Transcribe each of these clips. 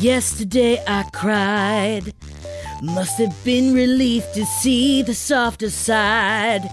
Yesterday I cried. Must have been relief to see the softer side.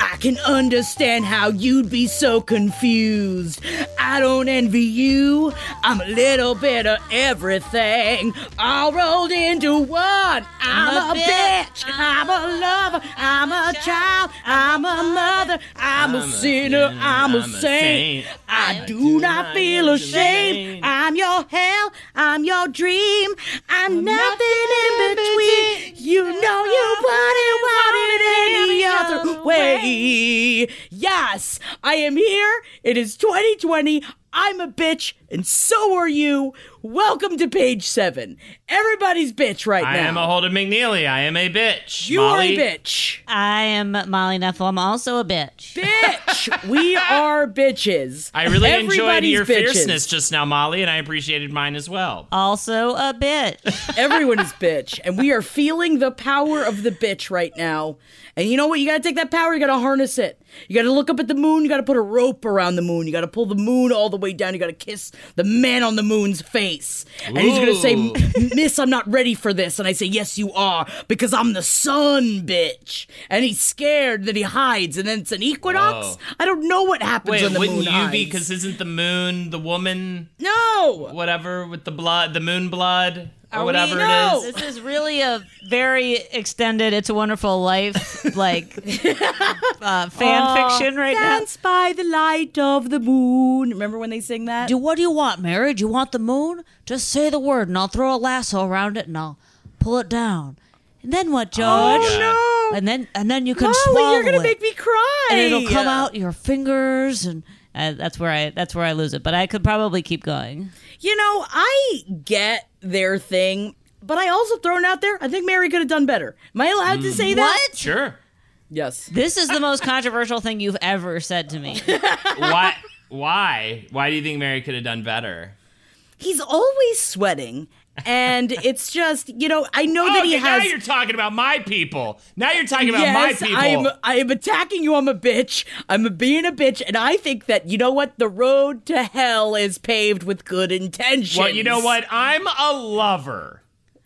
I can understand how you'd be so confused. I don't envy you. I'm a little bit of everything, all rolled into one. I'm, a, bitch. I'm a lover. I'm a child. I'm a mother. I'm, a sinner. I'm a saint. I do not feel ashamed. I'm your hell. I'm your dream. I'm nothing in between. You know you wouldn't want it any other way. Yes, I am here. It is 2020. I'm a bitch, and so are you. Welcome to page seven. Everybody's bitch right I now. I am a Holden McNeely. I am a bitch. you Molly, are a bitch. I am Molly Knefel. I'm also a bitch. Bitch. we are bitches. I really enjoyed your bitches. fierceness just now, Molly, and I appreciated mine as well. Also a bitch. Everyone is bitch, and we are feeling the power of the bitch right now. And you know what? You gotta take that power. You gotta harness it. You gotta look up at the moon. You gotta put a rope around the moon. You gotta pull the moon all the way down. You gotta kiss the man on the moon's face, and he's gonna say, "Miss, I'm not ready for this." And I say, "Yes, you are, because I'm the sun, bitch." And he's scared that he hides, and then it's an equinox. Whoa. I don't know what happens Wait, when the wouldn't moon you hides. be? Because isn't the moon the woman, no, whatever, with the blood, the moon blood, or Are whatever we- No. it is? This is really a very extended It's a Wonderful Life like uh, fan fiction right now. Dance by the light of the moon. Remember when they sing that? Do what do you want, Mary? Do you want the moon? Just say the word, and I'll throw a lasso around it, and I'll pull it down. And then what, George? Oh, no. And then and then you can Molly, swallow you're gonna it, make me cry. and it'll come out your fingers, and uh, that's where I that's where I lose it. But I could probably keep going. You know, I get their thing, but I also thrown out there. I think Mary could have done better. Am I allowed to say that? What? Sure. Yes. This is the most controversial thing you've ever said to me. Why? Why? Why do you think Mary could have done better? He's always sweating, and it's just you know I know that oh, he has. now you're talking about my people. Now you're talking about my Yes, people. I'm I'm attacking you. I'm a bitch. I'm a being a bitch, and I think that you know what the road to hell is paved with good intentions. Well, you know what? I'm a lover.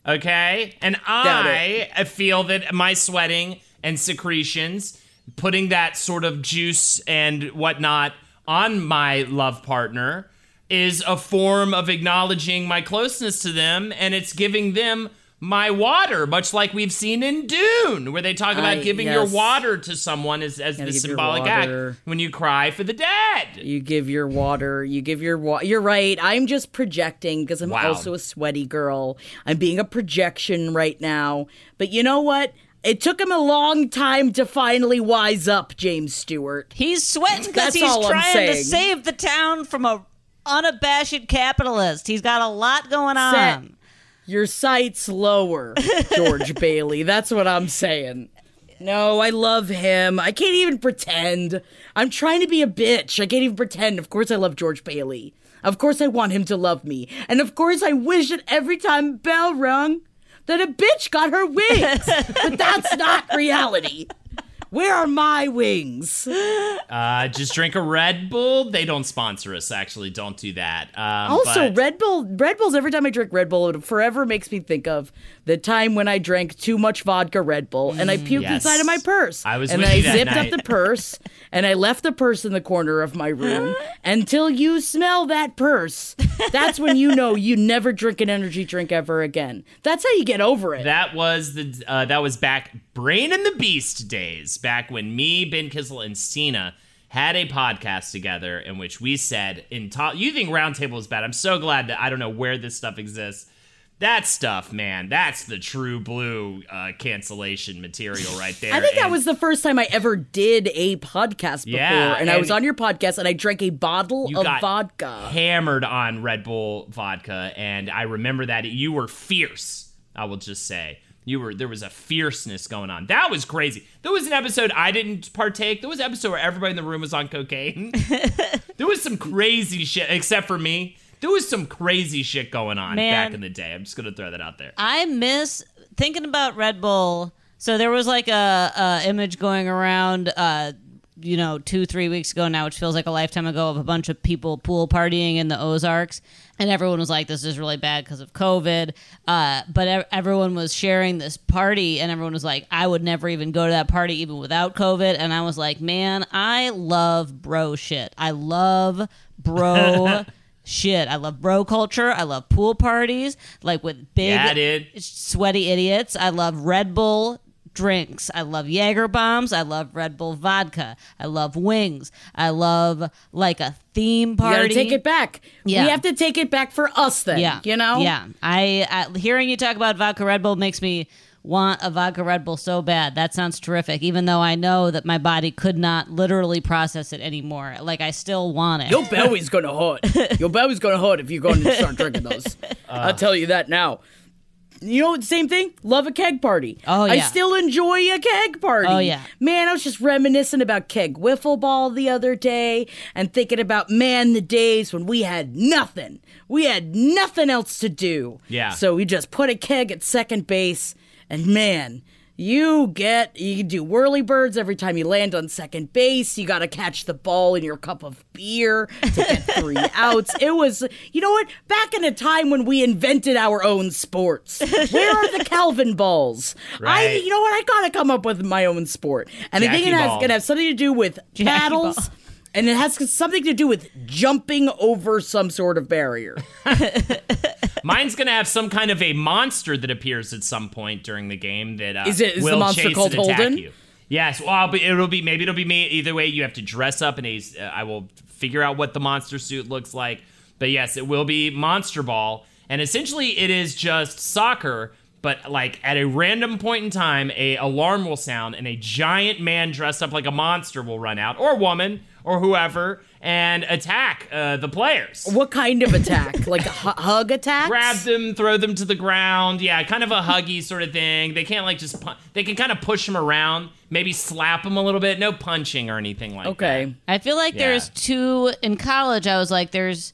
Okay? And I feel that my sweating and secretions, putting that sort of juice and whatnot on my love partner, is a form of acknowledging my closeness to them and it's giving them my water, much like we've seen in Dune, where they talk about I- giving yes. your water to someone as, as the Gotta give your symbolic act when you cry for the dead. You give your water. You give your water. You're right. I'm just projecting because I'm Wow. also a sweaty girl. I'm being a projection right now. But you know what? It took him a long time to finally wise up, James Stewart. He's sweating because he's trying to save the town from a unabashed capitalist. He's got a lot going Set. on. Your sight's lower, George Bailey. That's what I'm saying. No, I love him. I can't even pretend. I'm trying to be a bitch. I can't even pretend. Of course, I love George Bailey. Of course, I want him to love me. And of course, I wish that every time bell rung, that a bitch got her wings. but that's not reality. Where are my wings? Uh, just drink a Red Bull. They don't sponsor us, actually. Don't do that. Um, Also, but- Red Bull, Red Bulls. Every time I drink Red Bull, it forever makes me think of the time when I drank too much vodka Red Bull and I puked Yes. inside of my purse. I was and with then you I zipped night. up the purse and I left the purse in the corner of my room until you smell that purse. That's when you know you never drink an energy drink ever again. That's how you get over it. That was the uh, that was back Brain and the Beast days, back when me, Ben Kissel, and Cena had a podcast together in which we said in top. You think Roundtable is bad? I'm so glad that I don't know where this stuff exists. That stuff, man, that's the true blue uh, cancellation material right there. I think that was the first time I ever did a podcast before. Yeah, and, I was on your podcast and I drank a bottle you of got vodka. hammered on Red Bull vodka, and I remember that you were fierce. I will just say you were. There was a fierceness going on. That was crazy. There was an episode I didn't partake. There was an episode where everybody in the room was on cocaine. there was some crazy shit, except for me. There was some crazy shit going on Man. back in the day. I'm just gonna throw that out there. I miss thinking about Red Bull. So there was like a, a image going around, uh, you know, two three weeks ago now, which feels like a lifetime ago, of a bunch of people pool partying in the Ozarks, and everyone was like, "This is really bad because of COVID." Uh, but ev- everyone was sharing this party, and everyone was like, "I would never even go to that party even without COVID." And I was like, "Man, I love bro shit. I love bro." shit. I love bro culture. I love pool parties, like with big, Yeah, dude. sweaty idiots. I love Red Bull drinks. I love Jaeger bombs. I love Red Bull vodka. I love wings. I love like a theme You party. gotta take it back. Yeah. We have to take it back for us then. Yeah, You know? Yeah. I, I hearing you talk about vodka Red Bull makes me want a vodka Red Bull so bad. That sounds terrific. Even though I know that my body could not literally process it anymore. Like I still want it. Your belly's gonna hurt. Your belly's gonna hurt if you're going to start drinking those. I'll tell you that now. You know, same thing. Love a keg party. Oh, yeah. I still enjoy a keg party. Oh, yeah. Man, I was just reminiscing about keg wiffle ball the other day and thinking about man the days when we had nothing. We had nothing else to do. Yeah. So we just put a keg at second base, and man. You get you can do whirly birds every time you land on second base. You got to catch the ball in your cup of beer to get three outs. It was, you know what? Back in a time when we invented our own sports. Where are the Calvin balls? I, you know what? I gotta come up with my own sport, and I think Jackie it has gonna have something to do with paddles. ball. And it has something to do with jumping over some sort of barrier. Mine's gonna have some kind of a monster that appears at some point during the game that uh, Is it- is the will monster chase called and attack Holden? you. Yes, well, be, it'll be maybe it'll be me. Either way, you have to dress up and a. Uh, I will figure out what the monster suit looks like. But yes, it will be Monster Ball, and essentially it is just soccer. But like at a random point in time, a alarm will sound, and a giant man dressed up like a monster will run out, or woman, or whoever, and attack uh, the players. What kind of attack? Like a hu- hug attack? grab them, throw them to the ground. Yeah, kind of a huggy sort of thing. They can't like just pun- they can kind of push them around, maybe slap them a little bit. No punching or anything like that. Okay. I feel like Yeah. there's two in college. I was like, there's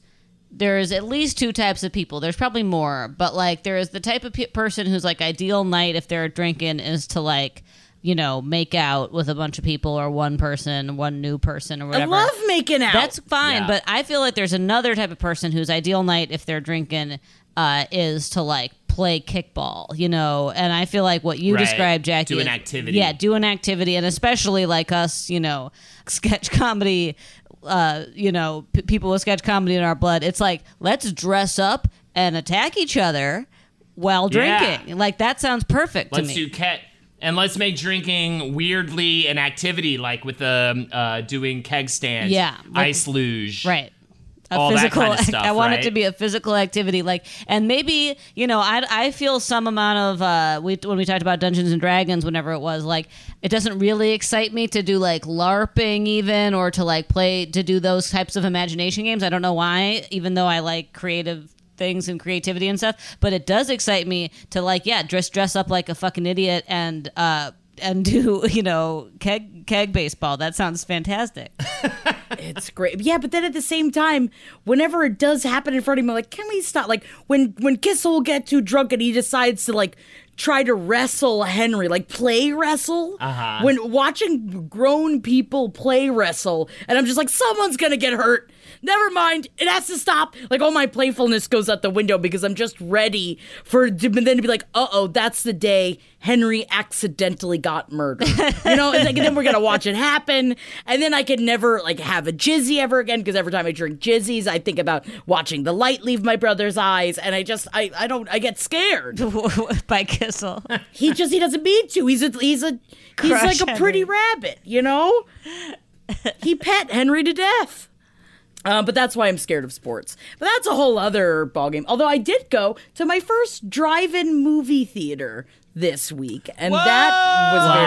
there's at least two types of people. There's probably more, but like there is the type of pe- person who's like ideal night if they're drinking is to like you know make out with a bunch of people or one person, one new person or whatever. I love making out. That's fine, Yeah. but I feel like there's another type of person whose ideal night if they're drinking uh, is to like play kickball, you know. And I feel like what you Right. described, Jackie, Do an activity. Yeah, do an activity, and especially like us, you know, sketch comedy. Uh, you know, p- people with sketch comedy in our blood. It's like let's dress up and attack each other while Yeah. drinking. Like that sounds perfect Let's to me. do ket and let's make drinking weirdly an activity, like with the uh, doing keg stands, Yeah, like- ice luge, Right. A All that physical kind of stuff, I want it to be a physical activity like and maybe, you know, I I feel some amount of uh we when we talked about Dungeons and Dragons whenever it was like it doesn't really excite me to do like larping even or to like play to do those types of imagination games. I don't know why even though I like creative things and creativity and stuff, but it does excite me to like yeah, dress dress up like a fucking idiot and uh and do, you know, keg keg baseball. That sounds fantastic. It's great. Yeah, but then at the same time, whenever it does happen in front of me, I'm like, can we stop? Like when when Kissel will get too drunk and he decides to like try to wrestle Henry, like play wrestle. Uh-huh. When watching grown people play wrestle, and I'm just like, someone's gonna get hurt. Never mind. It has to stop. Like all my playfulness goes out the window because I'm just ready for to, then to be like, uh oh, that's the day Henry accidentally got murdered. You know, and, like, and then we're gonna watch it happen, and then I could never like have a jizzy ever again because every time I drink jizzies, I think about watching the light leave my brother's eyes, and I just I I don't I get scared. by Kissel. He just he doesn't mean to. He's a he's a he's Crush like a pretty rabbit, you know. he pet Henry to death. Uh, but that's why I'm scared of sports. But that's a whole other ballgame. Although I did go to my first drive-in movie theater this week, and that was very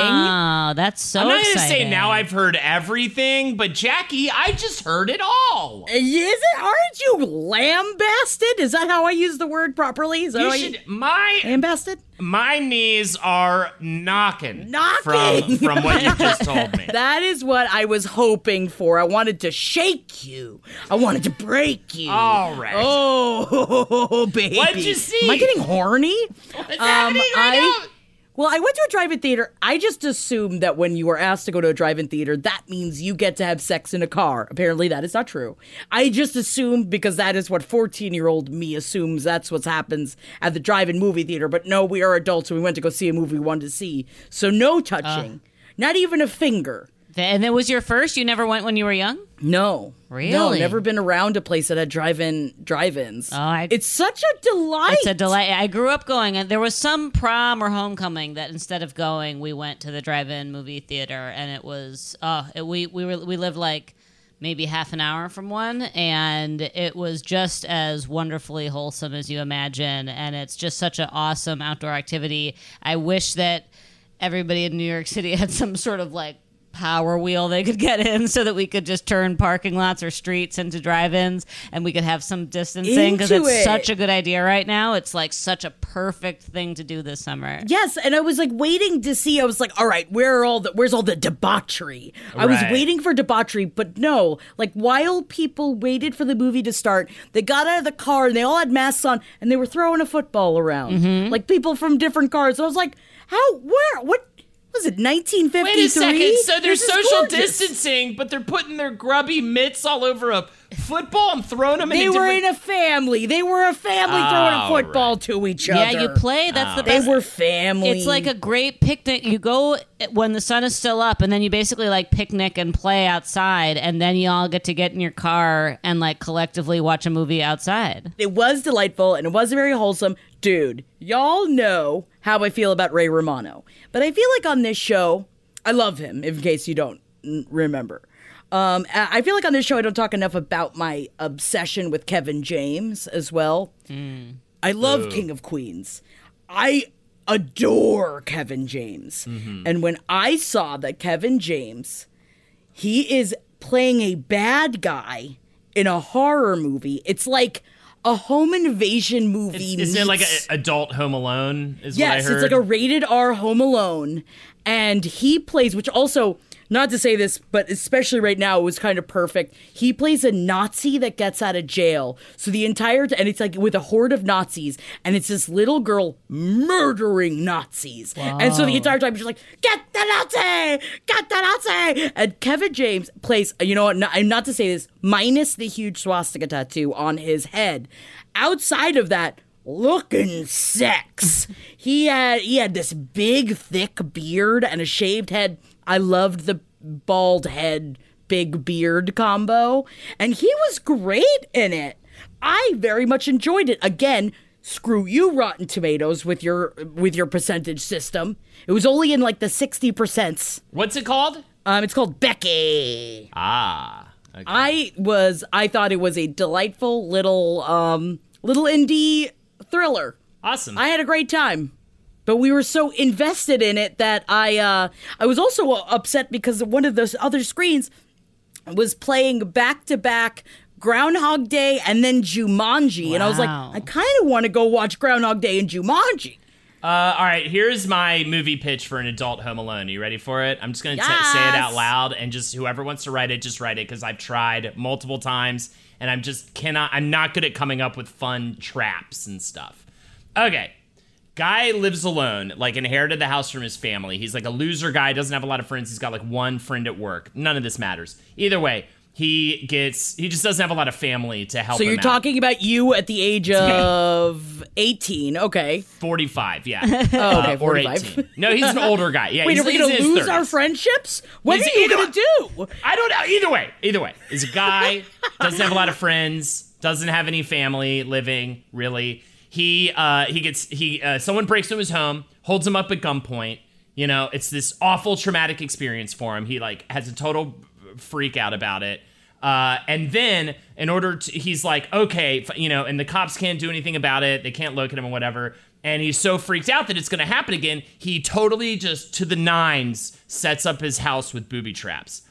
exciting. Oh, that's so I'm not gonna exciting. say now I've heard everything, but Jackie, I just heard it all. Is it? Aren't you lambasted? Is that how I use the word properly? Is that You how should my lambasted? My knees are knocking, Knocking. from from what you just told me. That is what I was hoping for. I wanted to shake you. I wanted to break you. All right. Oh, baby. What'd you see? Am I getting horny? What's happening right I, now? Well, I went to a drive-in theater. I just assumed that when you are asked to go to a drive-in theater, that means you get to have sex in a car. Apparently, that is not true. I just assumed because that is what 14-year-old me assumes that's what happens at the drive-in movie theater. But no, we are adults and we went to go see a movie we wanted to see. So no uh. touching. not even a finger. And it was your first? You never went when you were young? No. Really, no, never been around a place that had drive-in drive-ins. Oh, I- it's such a delight. It's a delight. I grew up going, and there was some prom or homecoming that instead of going, we went to the drive-in movie theater, and it was oh, it, we we were we lived like maybe half an hour from one, and it was just as wonderfully wholesome as you imagine, and it's just such an awesome outdoor activity. I wish that everybody in New York City had some sort of like power wheel they could get in so that we could just turn parking lots or streets into drive-ins and we could have some distancing because it's it. such a good idea right now it's like such a perfect thing to do this summer Yes, and I was like waiting to see. I was like, all right, where are all the where's all the debauchery? I was waiting for debauchery, but no. Like while people waited for the movie to start, they got out of the car and they all had masks on and they were throwing a football around. Mm-hmm. Like people from different cars. And I was like, how where what was it, 1953? Wait a second. So they're social gorgeous. distancing, but they're putting their grubby mitts all over a football and throwing them They in. were different... in a family. They were a family throwing a Oh, football to each other. yeah you play that's the best. They were family. it's like a great picnic you go when the sun is still up and then you basically like picnic and play outside and then you all get to get in your car and like collectively watch a movie outside It was delightful and it was very wholesome. Dude, y'all know how I feel about Ray Romano. But I feel like on this show, I love him, in case you don't remember. Um, I feel like on this show, I don't talk enough about my obsession with Kevin James as well. I love King of Queens. I adore Kevin James. And when I saw that Kevin James, he is playing a bad guy in a horror movie, it's like a home invasion movie. Isn't it like an adult Home Alone? Is what I Yes, it's like a rated R Home Alone, and he plays, which also, not to say this, but especially right now, it was kind of perfect. He plays a Nazi that gets out of jail. So the entire, t- and it's like with a horde of Nazis, and it's this little girl murdering Nazis, and so the entire time she's like, "Get the Nazi! Get the Nazi!" And Kevin James plays, you know what? Not, not to say this, minus the huge swastika tattoo on his head. Outside of that looking sex. he had he had this big thick beard and a shaved head. I loved the bald head big beard combo and he was great in it. I very much enjoyed it. Again, screw you Rotten Tomatoes with your with your percentage system. It was only in like the 60%. What's it called? Um it's called Becky. Ah. Okay. I was I thought it was a delightful little um little indie thriller. Awesome. I had a great time. But we were so invested in it that I uh I was also upset because one of those other screens was playing back to back Groundhog Day and then Jumanji and I was like I kind of want to go watch Groundhog Day and Jumanji. Uh, all right, here's my movie pitch for an adult Home Alone. Are you ready for it? I'm just going to say it out loud, and just whoever wants to write it, just write it because I've tried multiple times, and I'm just cannot. I'm not good at coming up with fun traps and stuff. Okay, guy lives alone, like inherited the house from his family. He's like a loser guy, doesn't have a lot of friends. He's got like one friend at work. None of this matters. Either way, he gets he just doesn't have a lot of family to help. So you're out. talking about you at the age of 18. Okay. 45, yeah. Oh, okay, Uh, or 45. 18. No, he's an older guy. Yeah, Wait, he's, are we he's gonna lose our friendships? What He's are you going to do? I don't know. Either way, either way, is a guy doesn't have a lot of friends, doesn't have any family living really. He uh, he gets he uh, someone breaks into his home, holds him up at gunpoint. You know, it's this awful traumatic experience for him. He like has a total freak out about it. Uh, and then in order to, he's like, okay, you know, and the cops can't do anything about it. They can't look at him or whatever. And he's so freaked out that it's going to happen again. He totally just to the nines sets up his house with booby traps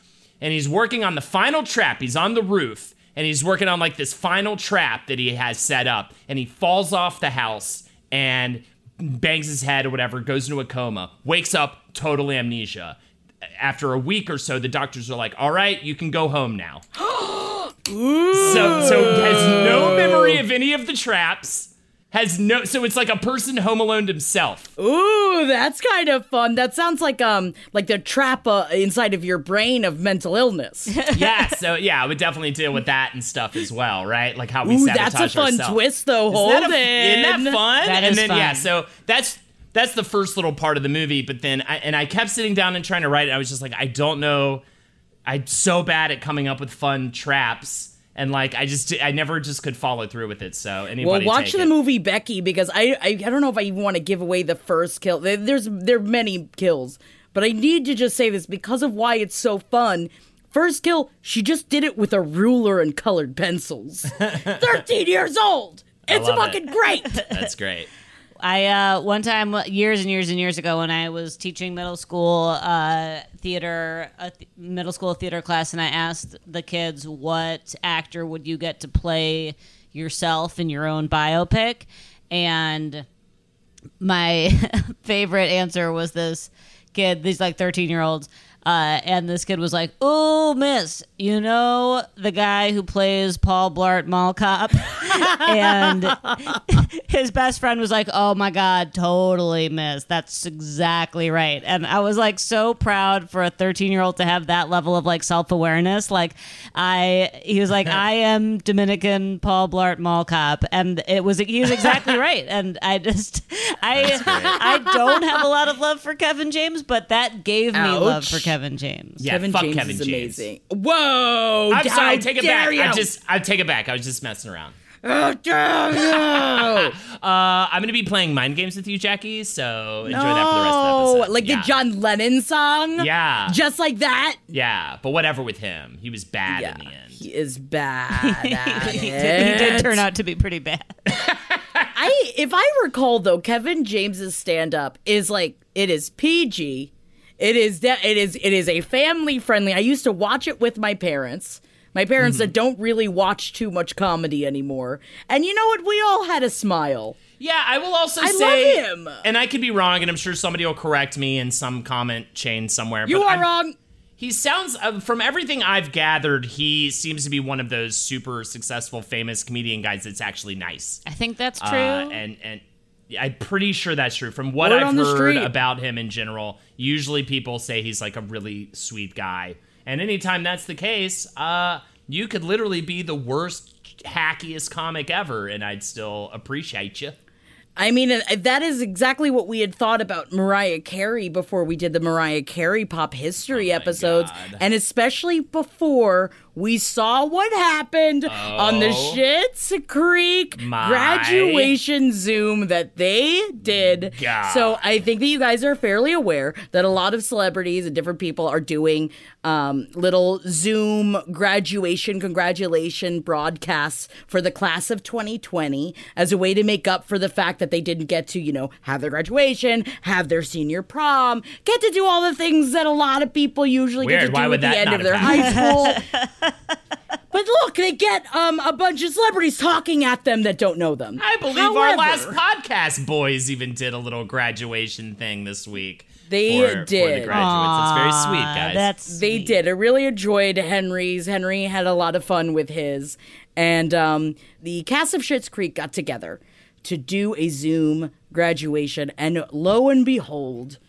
and he's working on the final trap. He's on the roof and he's working on like this final trap that he has set up. And he falls off the house and bangs his head or whatever, goes into a coma, wakes up, total amnesia. After a week or so, the doctors are like, "All right, you can go home now." so, so has no memory of any of the traps. Has no, so it's like a person home alone himself. Ooh, that's kind of fun. That sounds like um like the trap uh, inside of your brain of mental illness. yeah, so yeah, I would definitely deal with that and stuff as well, right? Like how we Ooh, sabotage that's a fun ourselves. twist though. Isn't Hold that, a- it. isn't that fun? That and is then yeah, so that's that's the first little part of the movie. But then I, and I kept sitting down and trying to write it. I was just like, I don't know. I'm so bad at coming up with fun traps. And like I just I never just could follow through with it. So anybody, Well, watch the it. movie Becky because I, I I don't know if I even want to give away the first kill. There's there are many kills, but I need to just say this because of why it's so fun. First kill, she just did it with a ruler and colored pencils. Thirteen years old. It's love it. fucking great. That's great. I uh, one time years and years and years ago when I was teaching middle school uh, theater, a th- middle school theater class, and I asked the kids what actor would you get to play yourself in your own biopic, and my favorite answer was this kid, these like thirteen year olds. Uh, and this kid was like, "Oh, Miss, you know the guy who plays Paul Blart Mall Cop?" and his best friend was like, "Oh my god, totally, Miss. That's exactly right." And I was like so proud for a 13-year-old to have that level of like self-awareness. Like I he was like, "I am Dominican Paul Blart Mall Cop." And it was he was exactly right. And I just I I don't have a lot of love for Kevin James, but that gave me love for Kevin James. Yeah, Kevin fuck James Kevin is James. amazing. Whoa! I'm sorry, how take it back. You. I just I take it back. I was just messing around. How dare you! Uh, I'm gonna be playing mind games with you, Jackie. So enjoy that for the rest of the No, episode. like yeah. the John Lennon song. Yeah. just like that. Yeah, but whatever with him. He was bad Yeah, in the end. he is bad. at he, did, he did turn out to be pretty bad. I, if I recall though, Kevin James's stand up is like it is PG. It is de- it is it is a family friendly. I used to watch it with my parents. My parents Mm-hmm. that don't really watch too much comedy anymore. And you know what? We all had a smile. Yeah, I will also I say, love him. and I could be wrong, and I'm sure somebody will correct me in some comment chain somewhere. You but are I'm- wrong. He sounds, uh, from everything I've gathered, he seems to be one of those super successful, famous comedian guys that's actually nice. I think that's true. Uh, and and I'm pretty sure that's true. From what Word I've heard about him in general, usually people say he's like a really sweet guy. And anytime that's the case, uh, you could literally be the worst, hackiest comic ever, and I'd still appreciate you. I mean, uh, that is exactly what we had thought about Mariah Carey before we did the Mariah Carey pop history episodes, Oh God. and especially before we saw what happened on the Oh. Schitt's Creek My. graduation Zoom that they did. God. So I think that you guys are fairly aware that a lot of celebrities and different people are doing um, little Zoom graduation congratulation broadcasts for the class of 2020 as a way to make up for the fact that they didn't get to, you know, have their graduation, have their senior prom, get to do all the things that a lot of people usually get Weird. to Why do would at the end of their have high school. But look, they get um, a bunch of celebrities talking at them that don't know them. I believe our last podcast boys even did a little graduation thing this week. They for, For the did. graduates. It's very sweet, guys. That's They did. I really enjoyed Henry's. Henry had a lot of fun with his. And um, the cast of Schitt's Creek got together to do a Zoom graduation. And lo and behold,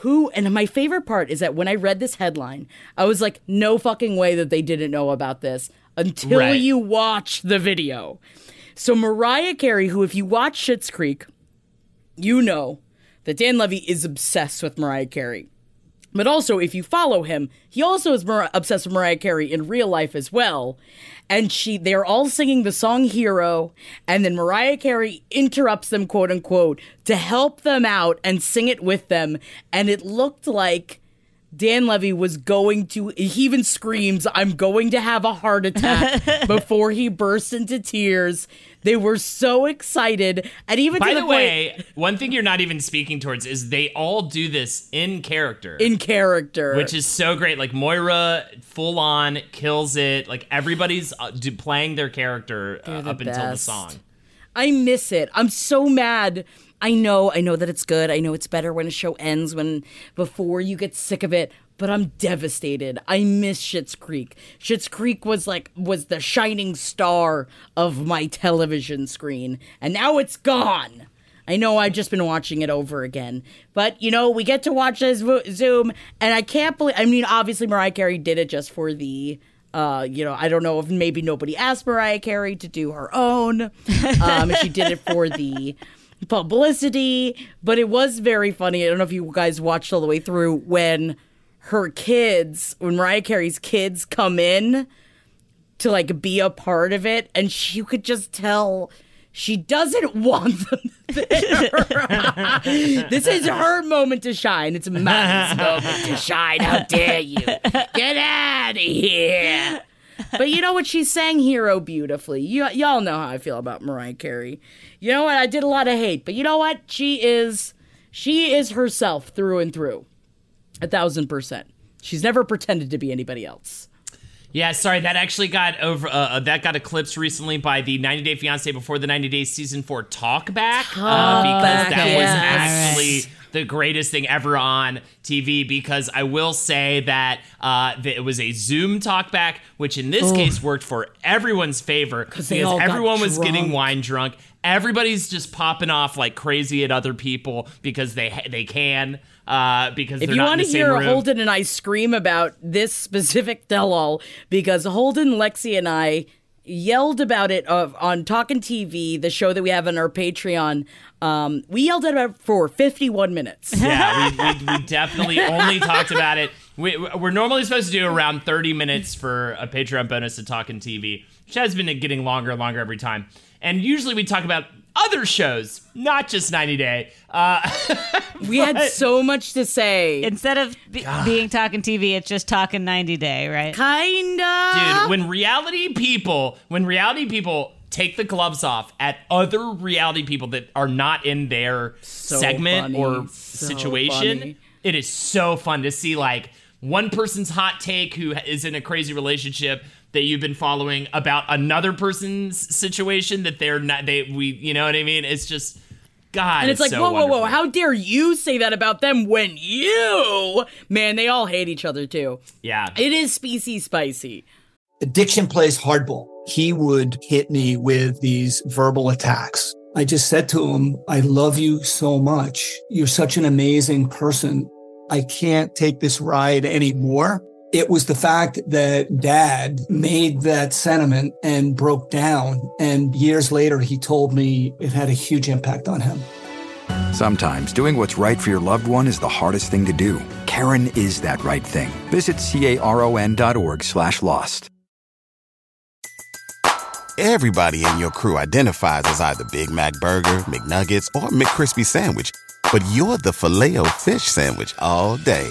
who and my favorite part is that when I read this headline, I was like, no fucking way that they didn't know about this until Right. you watch the video. So Mariah Carey, who if you watch Schitt's Creek, you know that Dan Levy is obsessed with Mariah Carey. But also, if you follow him, he also is Mar- obsessed with Mariah Carey in real life as well. And she, they're all singing the song "Hero," and then Mariah Carey interrupts them, quote unquote, to help them out and sing it with them. And it looked like Dan Levy was going to. He even screams, "I'm going to have a heart attack!" before he bursts into tears. They were so excited, and even By to the, the, point way, one thing you're not even speaking towards is they all do this in character. in character, which is so great. Like Moira, full on kills it. Like everybody's uh, playing their character uh, the up until the song. I miss it. I'm so mad. I know, I know that it's good. I know it's better when a show ends when before you get sick of it, but I'm devastated. I miss Schitt's Creek. Schitt's Creek was like was the shining star of my television screen, and now it's gone. I know I've just been watching it over again, but you know we get to watch this Zoom, and I can't believe. I mean, obviously Mariah Carey did it just for the uh, you know, I don't know if maybe nobody asked Mariah Carey to do her own. Um, she did it for the publicity, but it was very funny. I don't know if you guys watched all the way through when her kids, when Mariah Carey's kids come in to like be a part of it, and she, you could just tell she doesn't want them there. this is her moment to shine. It's Matt's moment to shine. How dare you? Get out of here. But you know what? She sang Hero beautifully. You, y'all know how I feel about Mariah Carey. You know what? I did a lot of hate, but you know what? She is, she is herself through and through. A thousand percent. She's never pretended to be anybody else. Yeah, sorry, that actually got over. Uh, uh, that got eclipsed recently by the 90 Day Fiance before the 90 Day season four talk back uh, because that was yes. actually the greatest thing ever on TV. Because I will say that uh, that it was a Zoom talk back, which in this case worked for everyone's favor because they all got everyone was getting wine drunk. Everybody's just popping off like crazy at other people because they they can. Uh, because If you want to hear room. Holden and I scream about this specific tell-all, because Holden, Lexi, and I yelled about it of, on Talkin' TV, the show that we have on our Patreon. Um, we yelled about it for 51 minutes. Yeah, we, we, we definitely only talked about it. We, we're normally supposed to do around 30 minutes for a Patreon bonus to Talking TV, which has been getting longer and longer every time. And usually we talk about other shows, not just 90 Day. Uh, We had so much to say. Instead of be- being talking TV, it's just talking 90 day, right? Kinda. dude, when reality people, when reality people take the gloves off at other reality people that are not in their segment funny, or so situation, funny. it is so fun to see like one person's hot take who is in a crazy relationship that you've been following about another person's situation that they're not they we you know what I mean? It's just God. and it's like, so whoa, whoa, whoa! How dare you say that about them when you, man, they all hate each other too. Yeah. It is species spicy. Addiction plays hardball. He would hit me with these verbal attacks. I just said to him, I love you so much. You're such an amazing person. I can't take this ride anymore. It was the fact that dad made that sentiment and broke down. And years later, he told me it had a huge impact on him. Sometimes doing what's right for your loved one is the hardest thing to do. Caron is that right thing. Visit caron.org slash lost. Everybody in your crew identifies as either Big Mac Burger, McNuggets, or McCrispy Sandwich. But you're the filet fish Sandwich all day.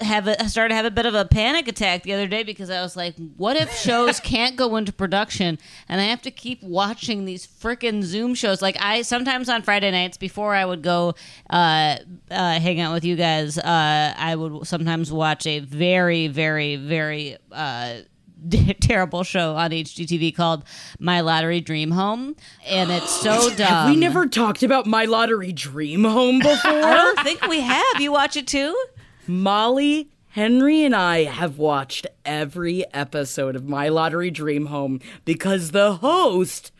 have a started to have a bit of a panic attack the other day because I was like, what if shows can't go into production and I have to keep watching these freaking Zoom shows? Like I sometimes on Friday nights before I would go uh, uh, hang out with you guys, uh, I would sometimes watch a very, very, very uh, terrible show on HGTV called My Lottery Dream Home, and it's so dumb. Have we never talked about My Lottery Dream Home before? I don't think we have. You watch it too? Molly, Henry, and I have watched every episode of My Lottery Dream Home because the host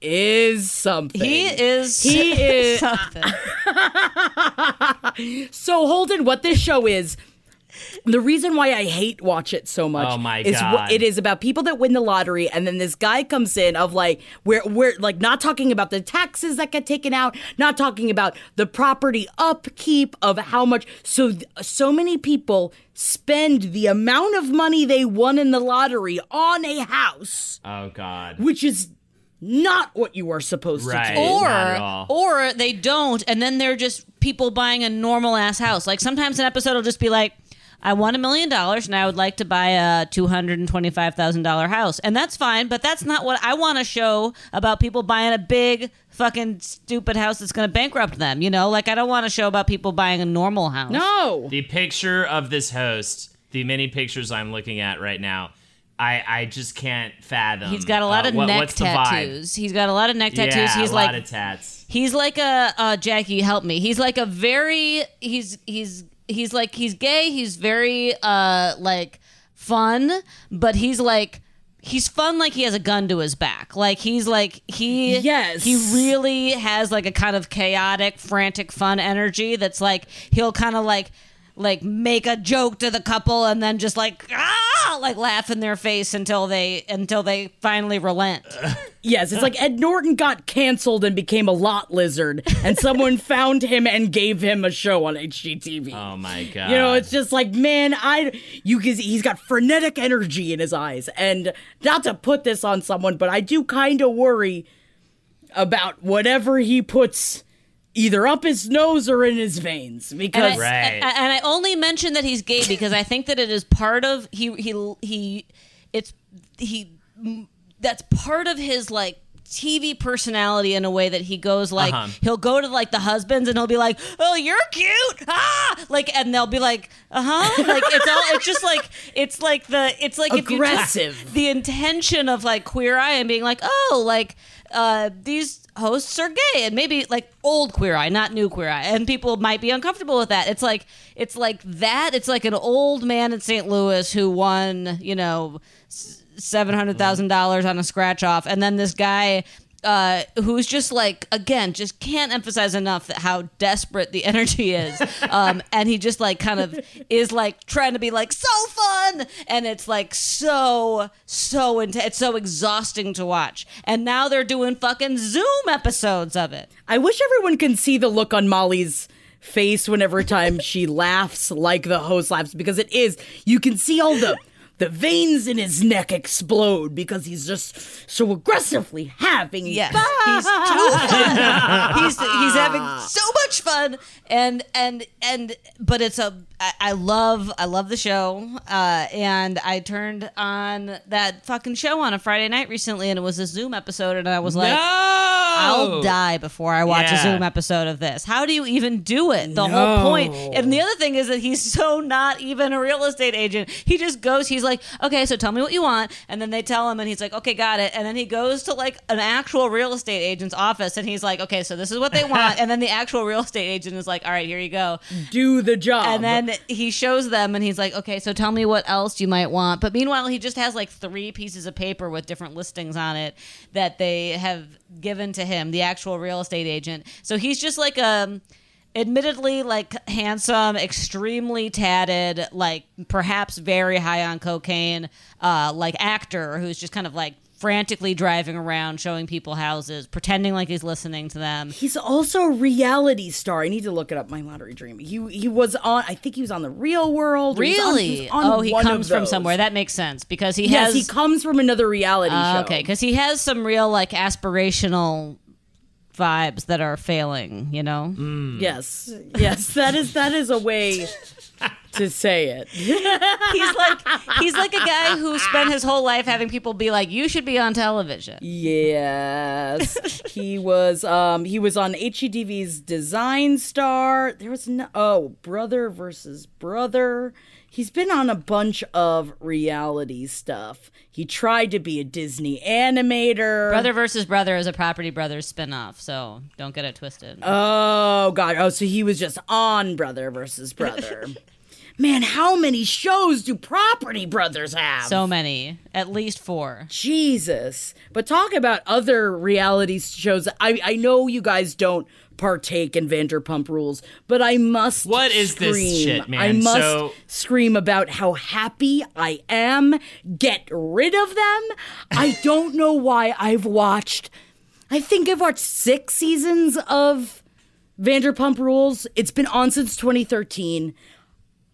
is something. He is. He is. something. So Holden, what this show is. The reason why I hate watch it so much Oh my is wh- God. it is about people that win the lottery and then this guy comes in of like we're we're like not talking about the taxes that get taken out, not talking about the property upkeep of how much so so many people spend the amount of money they won in the lottery on a house, Oh God. which is not what you are supposed Right. to do. or Not at all. or they don't and then they're just people buying a normal ass house like sometimes an episode will just be like I won a million dollars and I would like to buy a $225,000 house. And that's fine, but that's not what I want to show about people buying a big fucking stupid house that's going to bankrupt them, you know? Like I don't want to show about people buying a normal house. No. The picture of this host, the many pictures I'm looking at right now, I I just can't fathom. He's got a lot uh, of what- neck what's the vibe. tattoos. He's got a lot of neck tattoos. Yeah, he's a like lot of tats. He's like a uh, Jackie, help me. He's like a very he's he's he's like he's gay. He's very uh like fun, but he's like he's fun like he has a gun to his back. Like he's like he Yes. he really has like a kind of chaotic, frantic, fun energy that's like he'll kind of like like make a joke to the couple and then just like ah like laugh in their face until they until they finally relent. Yes, it's like Ed Norton got canceled and became a lot lizard, and someone found him and gave him a show on HGTV. Oh my god. You know, it's just like, man, I you can he's got frenetic energy in his eyes, and not to put this on someone, but I do kind of worry about whatever he puts either up his nose or in his veins And because I, Right. and, and I only mention that he's gay because I think that it is part of he he he it's he that's part of his like TV personality in a way that he goes like Uh-huh. he'll go to like the husbands and he'll be like oh you're cute ah like and they'll be like uh huh like it's all it's just like it's like the it's like if you took Aggressive. the intention of like queer eye and being like oh like uh these hosts are gay and maybe like old queer eye not new queer eye and people might be uncomfortable with that. It's like it's like that. It's like an old man in st louis who won you know seven hundred thousand dollars on a scratch off, and then this guy uh, who's just like again just can't emphasize enough that how desperate the energy is, um, and he just like kind of is like trying to be like so fun, and it's like so so intense, it's so exhausting to watch, and now they're doing fucking Zoom episodes of it. I wish everyone can see the look on Molly's face whenever time she laughs like the host laughs because it is you can see all the the veins in his neck explode because he's just so aggressively having Yes, fun. he's too fun. he's he's having so much fun, and and and but it's a I, I love I love the show, uh, and I turned on that fucking show on a Friday night recently, and it was a Zoom episode, and I was like. no! I'll die before I watch Yeah. a Zoom episode of this. How do you even do it? The No. whole point. And the other thing is that he's so not even a real estate agent. He just goes, he's like, okay, so tell me what you want. And then they tell him, and he's like, okay, got it. And then he goes to like an actual real estate agent's office, and he's like, okay, so this is what they want. and then the actual real estate agent is like, all right, here you go. do the job. And then he shows them and he's like, okay, so tell me what else you might want. But meanwhile, he just has like three pieces of paper with different listings on it that they have given to him, the actual real estate agent. So he's just like a. Admittedly, like handsome, extremely tatted, like perhaps very high on cocaine, uh, like actor who's just kind of like frantically driving around, showing people houses, pretending like he's listening to them. He's also a reality star. I need to look it up. My lottery dream. He he was on. I think he was on the Real World. or he on- Really? on oh, he comes from somewhere. That makes sense because he Yes, has. he comes from another reality Uh, show. okay, because he has some real like aspirational vibes that are failing. You know. Yes, yes, that is that is a way to say it. He's like he's like a guy who spent his whole life having people be like, "You should be on television." Yes, he was. Um, he was on HGTV's Design Star. There was no. Oh, brother versus brother. He's been on a bunch of reality stuff. He tried to be a Disney animator. Brother versus Brother is a Property Brothers spinoff, so don't get it twisted. Oh God! Oh, so he was just on Brother versus Brother. Man, how many shows do Property Brothers have? so many, at least four. Jesus. But talk about other reality shows. I I know you guys don't partake in Vanderpump Rules, but I must What is this scream. shit, man? I must So- scream about how happy I am. Get rid of them. I don't know why I've watched I think I've watched 6 seasons of Vanderpump Rules. It's been on since 2013.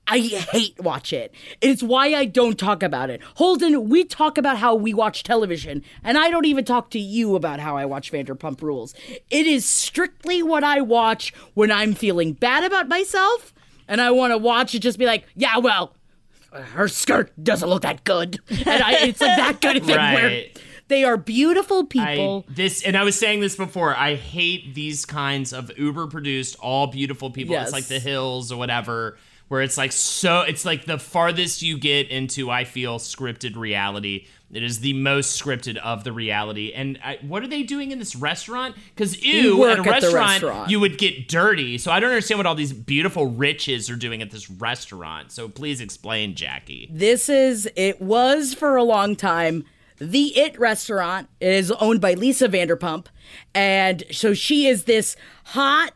I hate watch it. It's why I don't talk about it. Holden, we talk about how we watch television, and I don't even talk to you about how I watch Vanderpump Rules. It is strictly what I watch when I'm feeling bad about myself, and I want to watch it just be like, yeah, well, her skirt doesn't look that good. And I, it's like that kind of thing where they are beautiful I, people. this and I was saying this before. I hate these kinds of Uber produced, all beautiful people. Yes. It's like The Hills or whatever, where it's like so. It's like the farthest you get into. I feel scripted reality. It is the most scripted of the reality. And I, what are they doing in this restaurant? Because ew, at a at restaurant. you would get dirty. So I don't understand what all these beautiful riches are doing at this restaurant. So please explain, Jackie. This is, it was for a long time, the It restaurant. It is owned by Lisa Vanderpump. And so she is this hot,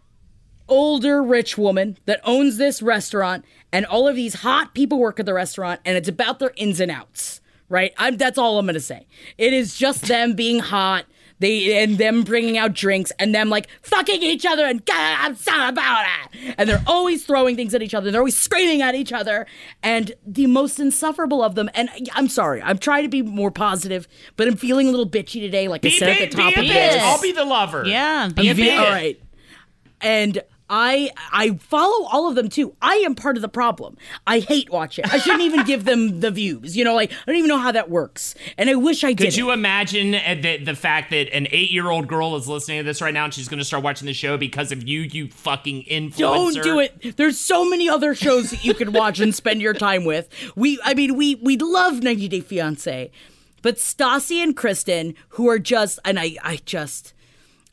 older, rich woman that owns this restaurant. And all of these hot people work at the restaurant. And it's about their ins and outs, right? I'm, that's all I'm going to say. It is just them being hot. They and them bringing out drinks and them like fucking each other and "God, I'm sorry about it. And they're always throwing things at each other. They're always screaming at each other. And the most insufferable of them. And I'm sorry, I'm trying to be more positive, but I'm feeling a little bitchy today. Like I Be, said be, at the top be of a the bitch. list. I'll be the lover. Yeah, Be a be bitch. All right. And I I follow all of them too. I am part of the problem. I hate watching. I shouldn't even give them the views. You know, like I don't even know how that works. And I wish I did. Could you imagine uh, the, the fact that an eight year old girl is listening to this right now and she's going to start watching the show because of you, you fucking influencer? Don't do it. There's so many other shows that you could watch and spend your time with. We, I mean, we we love 90 Day Fiance, but Stassi and Kristen, who are just, and I, I just,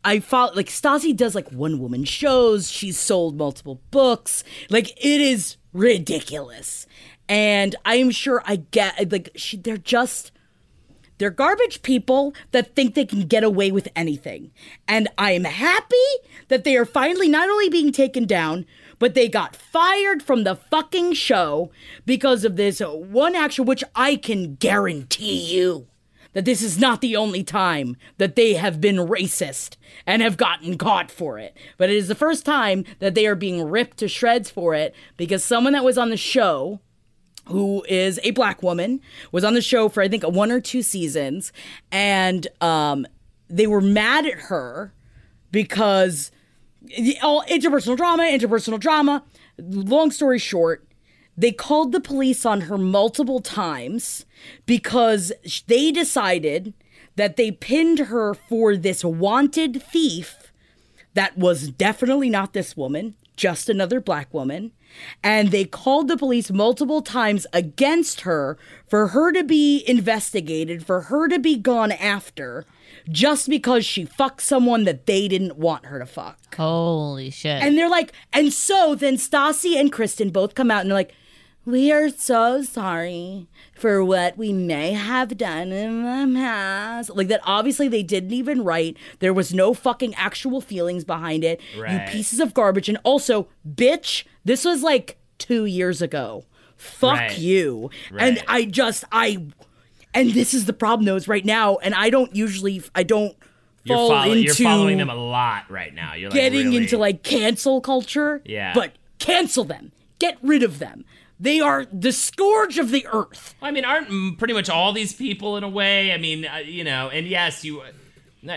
I follow like Stassi does like one woman shows. She's sold multiple books. Like it is ridiculous, and I am sure I get like she. They're just. They're garbage people that think they can get away with anything. And I am happy that they are finally not only being taken down, but they got fired from the fucking show because of this one action, which I can guarantee you that this is not the only time that they have been racist and have gotten caught for it. But it is the first time that they are being ripped to shreds for it because someone that was on the show who is a black woman, was on the show for I think one or two seasons, and um, they were mad at her because all interpersonal drama, interpersonal drama. Long story short, they called the police on her multiple times because they decided that they pinned her for this wanted thief that was definitely not this woman, just another black woman. And they called the police multiple times against her for her to be investigated, for her to be gone after, just because she fucked someone that they didn't want her to fuck. Holy shit. And they're like, and so then Stassi and Kristen both come out and they're like, we are so sorry for what we may have done in the past. Like that, obviously, they didn't even write. There was no fucking actual feelings behind it. Right. You pieces of garbage. And also, bitch, this was like two years ago. Fuck Right. you. And I just, I, and this is the problem though, is right now, and I don't usually, I don't You're, fall follow- into you're following them a lot right now. You're like, getting really- into like cancel culture. Yeah. But cancel them. Get rid of them. They are the scourge of the earth. I mean, aren't pretty much all these people in a way? I mean, uh, you know, and yes, you. uh,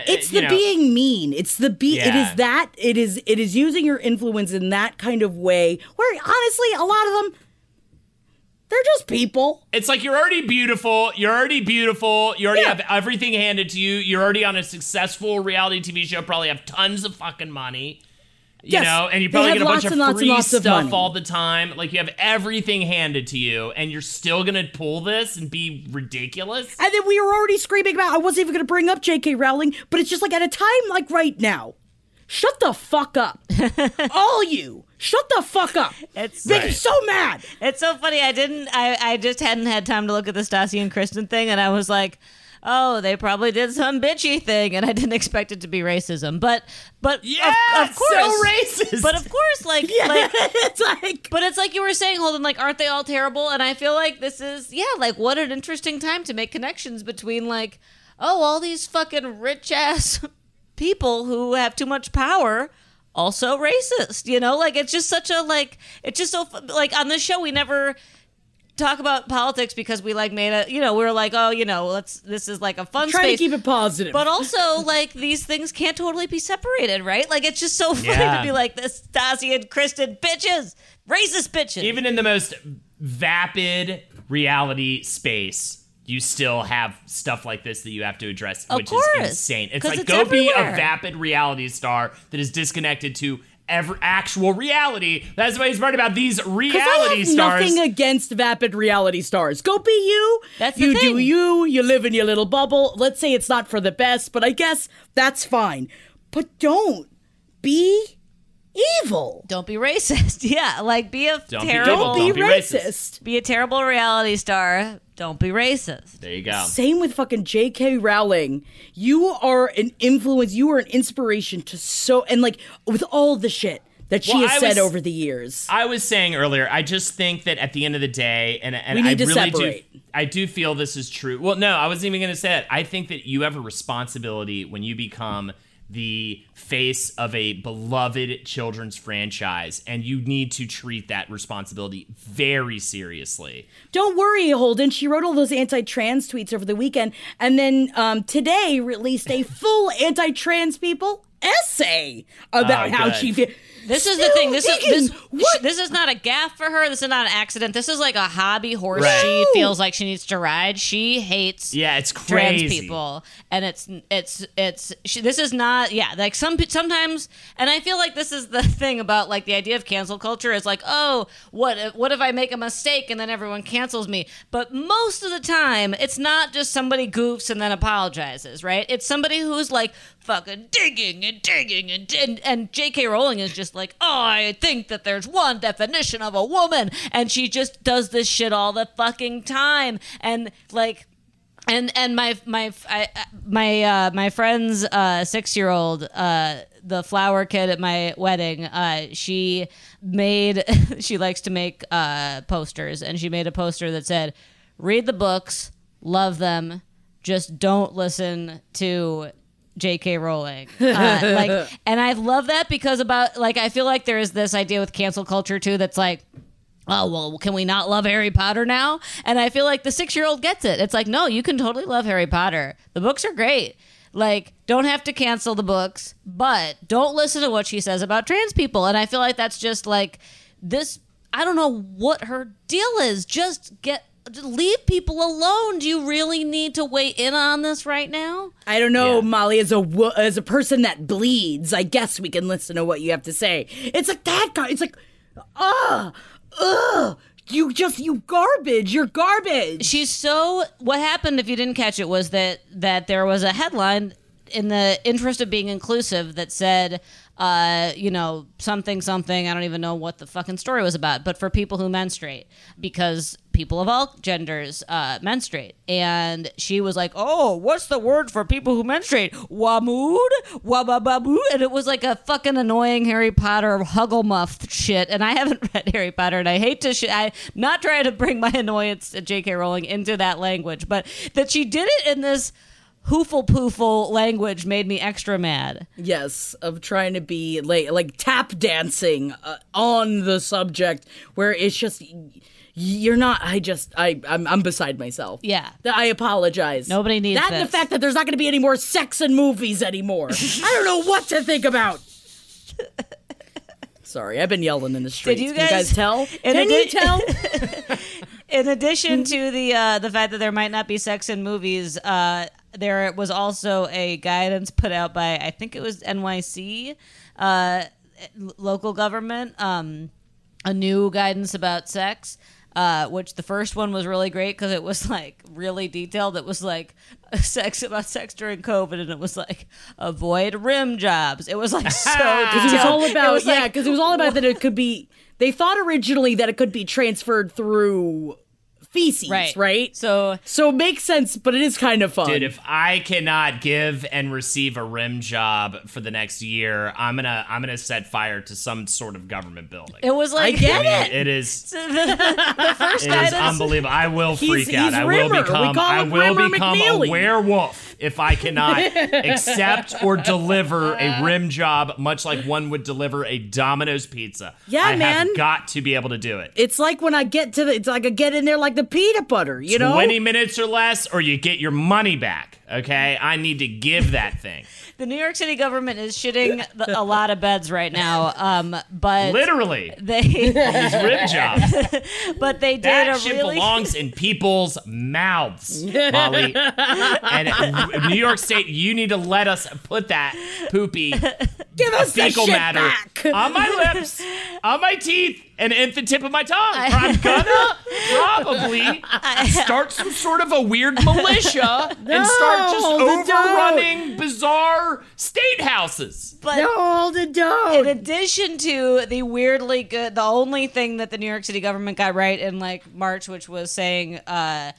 It's you the know, being mean. It's the be it Yeah. is that it is it is using your influence in that kind of way where honestly a lot of them They're just people. It's like you're already beautiful. You're already beautiful. You already Yeah. have everything handed to you. You're already on a successful reality TV show. Probably have tons of fucking money. You Yes, know, and you they probably have get a bunch lots of and lots and free lots of stuff money. all the time. Like you have everything handed to you, and you're still gonna pull this and be ridiculous. And then we were already screaming about. I wasn't even going to bring up J.K. Rowling, but it's just like at a time like right now. Shut the fuck up, all you. Shut the fuck up. It's Make me so mad. It's so funny. I didn't. I I just hadn't had time to look at the Stassi and Kristen thing, and I was like, oh, they probably did some bitchy thing, and I didn't expect it to be racism. But but Yeah, of, of course, so racist. But of course, like Yeah, like. it's like But it's like you were saying, Holden, like, aren't they all terrible? And I feel like this is, yeah, like, what an interesting time to make connections between, like, oh, all these fucking rich ass people who have too much power, also racist, you know? Like, it's just such a, like, it's just so, like, on this show, we never talk about politics because we, like, made a, you know, we were like, oh, you know, let's, this is like a fun trying to keep it positive. But also, like these things can't totally be separated, right? Like it's just so funny Yeah. to be like this Stassi and Kristen bitches, racist bitches. Even in the most vapid reality space, you still have stuff like this that you have to address, Of which course, is insane. It's like it's go be a vapid reality star that is disconnected to every actual reality. That's why he's right about these Because I reality have stars. nothing against vapid reality stars. Go be you. That's the you do you. You live in your little bubble. Let's say it's not for the best, but I guess that's fine. But don't be evil. don't be racist. Yeah, like be a Don't terrible. evil. Don't be Don't be racist. racist. be a terrible reality star. Don't be racist. there you go. Same with fucking J.K. Rowling. You are an influence. You are an inspiration to so and like with all the shit that she Well, has I said was- over the years. I was saying earlier, I just think that at the end of the day, and, and We need I to really separate. do, I do feel this is true. Well, no, I wasn't even going to say it. I think that you have a responsibility when you become the face of a beloved children's franchise, and you need to treat that responsibility very seriously. Don't worry, Holden. She wrote all those anti-trans tweets over the weekend, and then um, today released a full anti-trans people essay about Oh, how good. she feels. This is the thing. This is this, what? this is not a gaffe for her. This is not an accident. This is like a hobby horse Right. she feels like she needs to ride. She hates Yeah, it's trans crazy. people and it's it's it's she, this is not yeah like some pe- sometimes and i feel like this is the thing about like the idea of cancel culture is like oh what if, what if i make a mistake and then everyone cancels me but most of the time it's not just somebody goofs and then apologizes right it's somebody who's like fucking digging and digging and and, and jk rowling is just like oh i think that there's one definition of a woman and she just does this shit all the fucking time. And like and and my my I, my uh, my friend's uh, six year old uh, the flower kid at my wedding uh, she made she likes to make uh, posters and she made a poster that said read the books love them just don't listen to J.K. Rowling, uh, like, and I love that because about like I feel like there is this idea with cancel culture too that's like, oh well can we not love harry potter now? And i feel like the six year old gets it. It's like no you can totally love harry potter. The books are great. Like don't have to cancel the books but don't listen to what she says about trans people. And i feel like that's just like this i don't know what her deal is. Just get leave people alone do you really need to weigh in on this right now I don't know, Yeah. Molly. As a as a person that bleeds, I guess we can listen to what you have to say. It's like that guy. It's like, ugh, ugh. You just you garbage. You're garbage. she's so what happened if you didn't catch it was that that there was a headline in the interest of being inclusive that said uh, you know something something i don't even know what the fucking story was about but for people who menstruate because people of all genders uh, menstruate. And she was like oh what's the word for people who menstruate? Wamood? Wabababu? And it was like a fucking annoying harry potter hugglemuff shit. And i haven't read harry potter and i hate to sh- i'm not trying to bring my annoyance to jk rowling into that language but that she did it in this hoofle poofle language made me extra mad Yes, of trying to be like like tap dancing uh, on the subject where it's just you're not. I just I I'm, I'm beside myself. Yeah. I apologize. Nobody needs that. And the fact that there's not going to be any more sex in movies anymore. I don't know what to think about. Sorry, I've been yelling in the streets. you Can you guys- guys tell? Can it you tell? in addition to the uh, the fact that there might not be sex in movies, uh, there was also a guidance put out by I think it was NYC, uh, local government, um, a new guidance about sex. Uh, which the first one was really great because it was like really detailed. It was like sex about sex during COVID, and it was like avoid rim jobs. It was like so Because it was all about was yeah, like- because it was all about that it could be. They thought originally that it could be transferred through feces, right, right? So So it makes sense, but it is kind of fun. Dude, if I cannot give and receive a rim job for the next year, I'm gonna I'm gonna set fire to some sort of government building. it was like I like get I it. it is the, the first it is guidance. unbelievable. I will He's- freak out. he's I will Rimmer. We become call I him will Rimmer become McNeely. a werewolf if I cannot accept or deliver a uh-huh. rim job, much like one would deliver a Domino's pizza. Yeah, I man. have got to be able to do it. It's like when I get to the, it's like I get in there like the peanut butter, you know? 20 minutes or less, or you get your money back. Okay, I need to give that thing. The New York City government is shitting the, a lot of beds right now, um, but Literally, they these rim jobs. but they did That a shit really belongs in people's mouths, Molly. and New York State, you need to let us put that poopy Give us the fecal shit matter back. on my lips, on my teeth, and at the tip of my tongue. Or I'm gonna probably start some sort of a weird militia and start just No, don't. overrunning bizarre state houses. but No, the in don't. addition to the weirdly good, the only thing that the New York City government got right in like March, which was saying uh,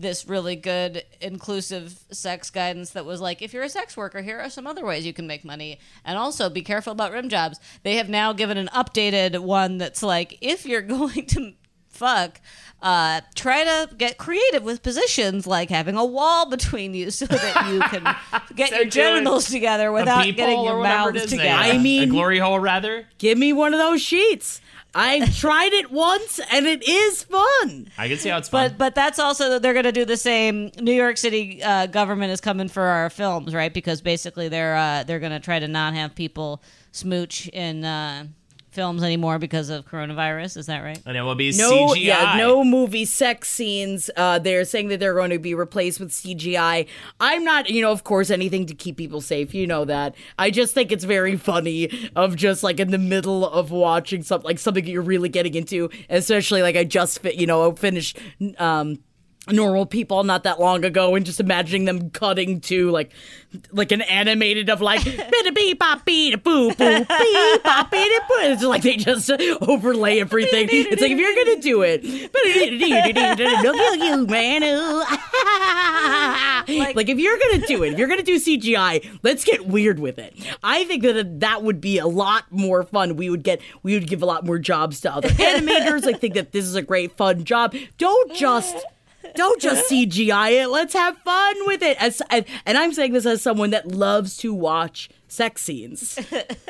this really good inclusive sex guidance that was like, if you're a sex worker, here are some other ways you can make money, and also be careful about rim jobs. They have now given an updated one that's like, if you're going to fuck. Uh, try to get creative with positions like having a wall between you so that you can get So your do genitals together without getting your mouths together. I mean- a glory hole, rather. Give me one of those sheets. I tried it once and it is fun. I can see how it's fun. But but that's also they're going to do the same. New York City uh, government is coming for our films, right? Because basically they're uh, they're going to try to not have people smooch in uh, films anymore because of coronavirus. Is that right? and it will be No, CGI. yeah, no movie sex scenes. Uh, they're saying that they're going to be replaced with CGI. I'm not, you know, of course, anything to keep people safe. You know that. I just think it's very funny of just like in the middle of watching something like something that you're really getting into, especially like I just fi- you know finished. Um, normal people not that long ago and just imagining them cutting to like like an animated of like bida beep bop beep boo boo beep bop beep boo. It's like they just overlay everything. It's like if you're gonna do it you man like, if you're gonna do it if you're gonna do CGI let's get weird with it. I think that that would be a lot more fun. We would get we would give a lot more jobs to other animators. I think that this is a great fun job. Don't just don't just CGI it. Let's have fun with it. As and, and I'm saying this as someone that loves to watch sex scenes.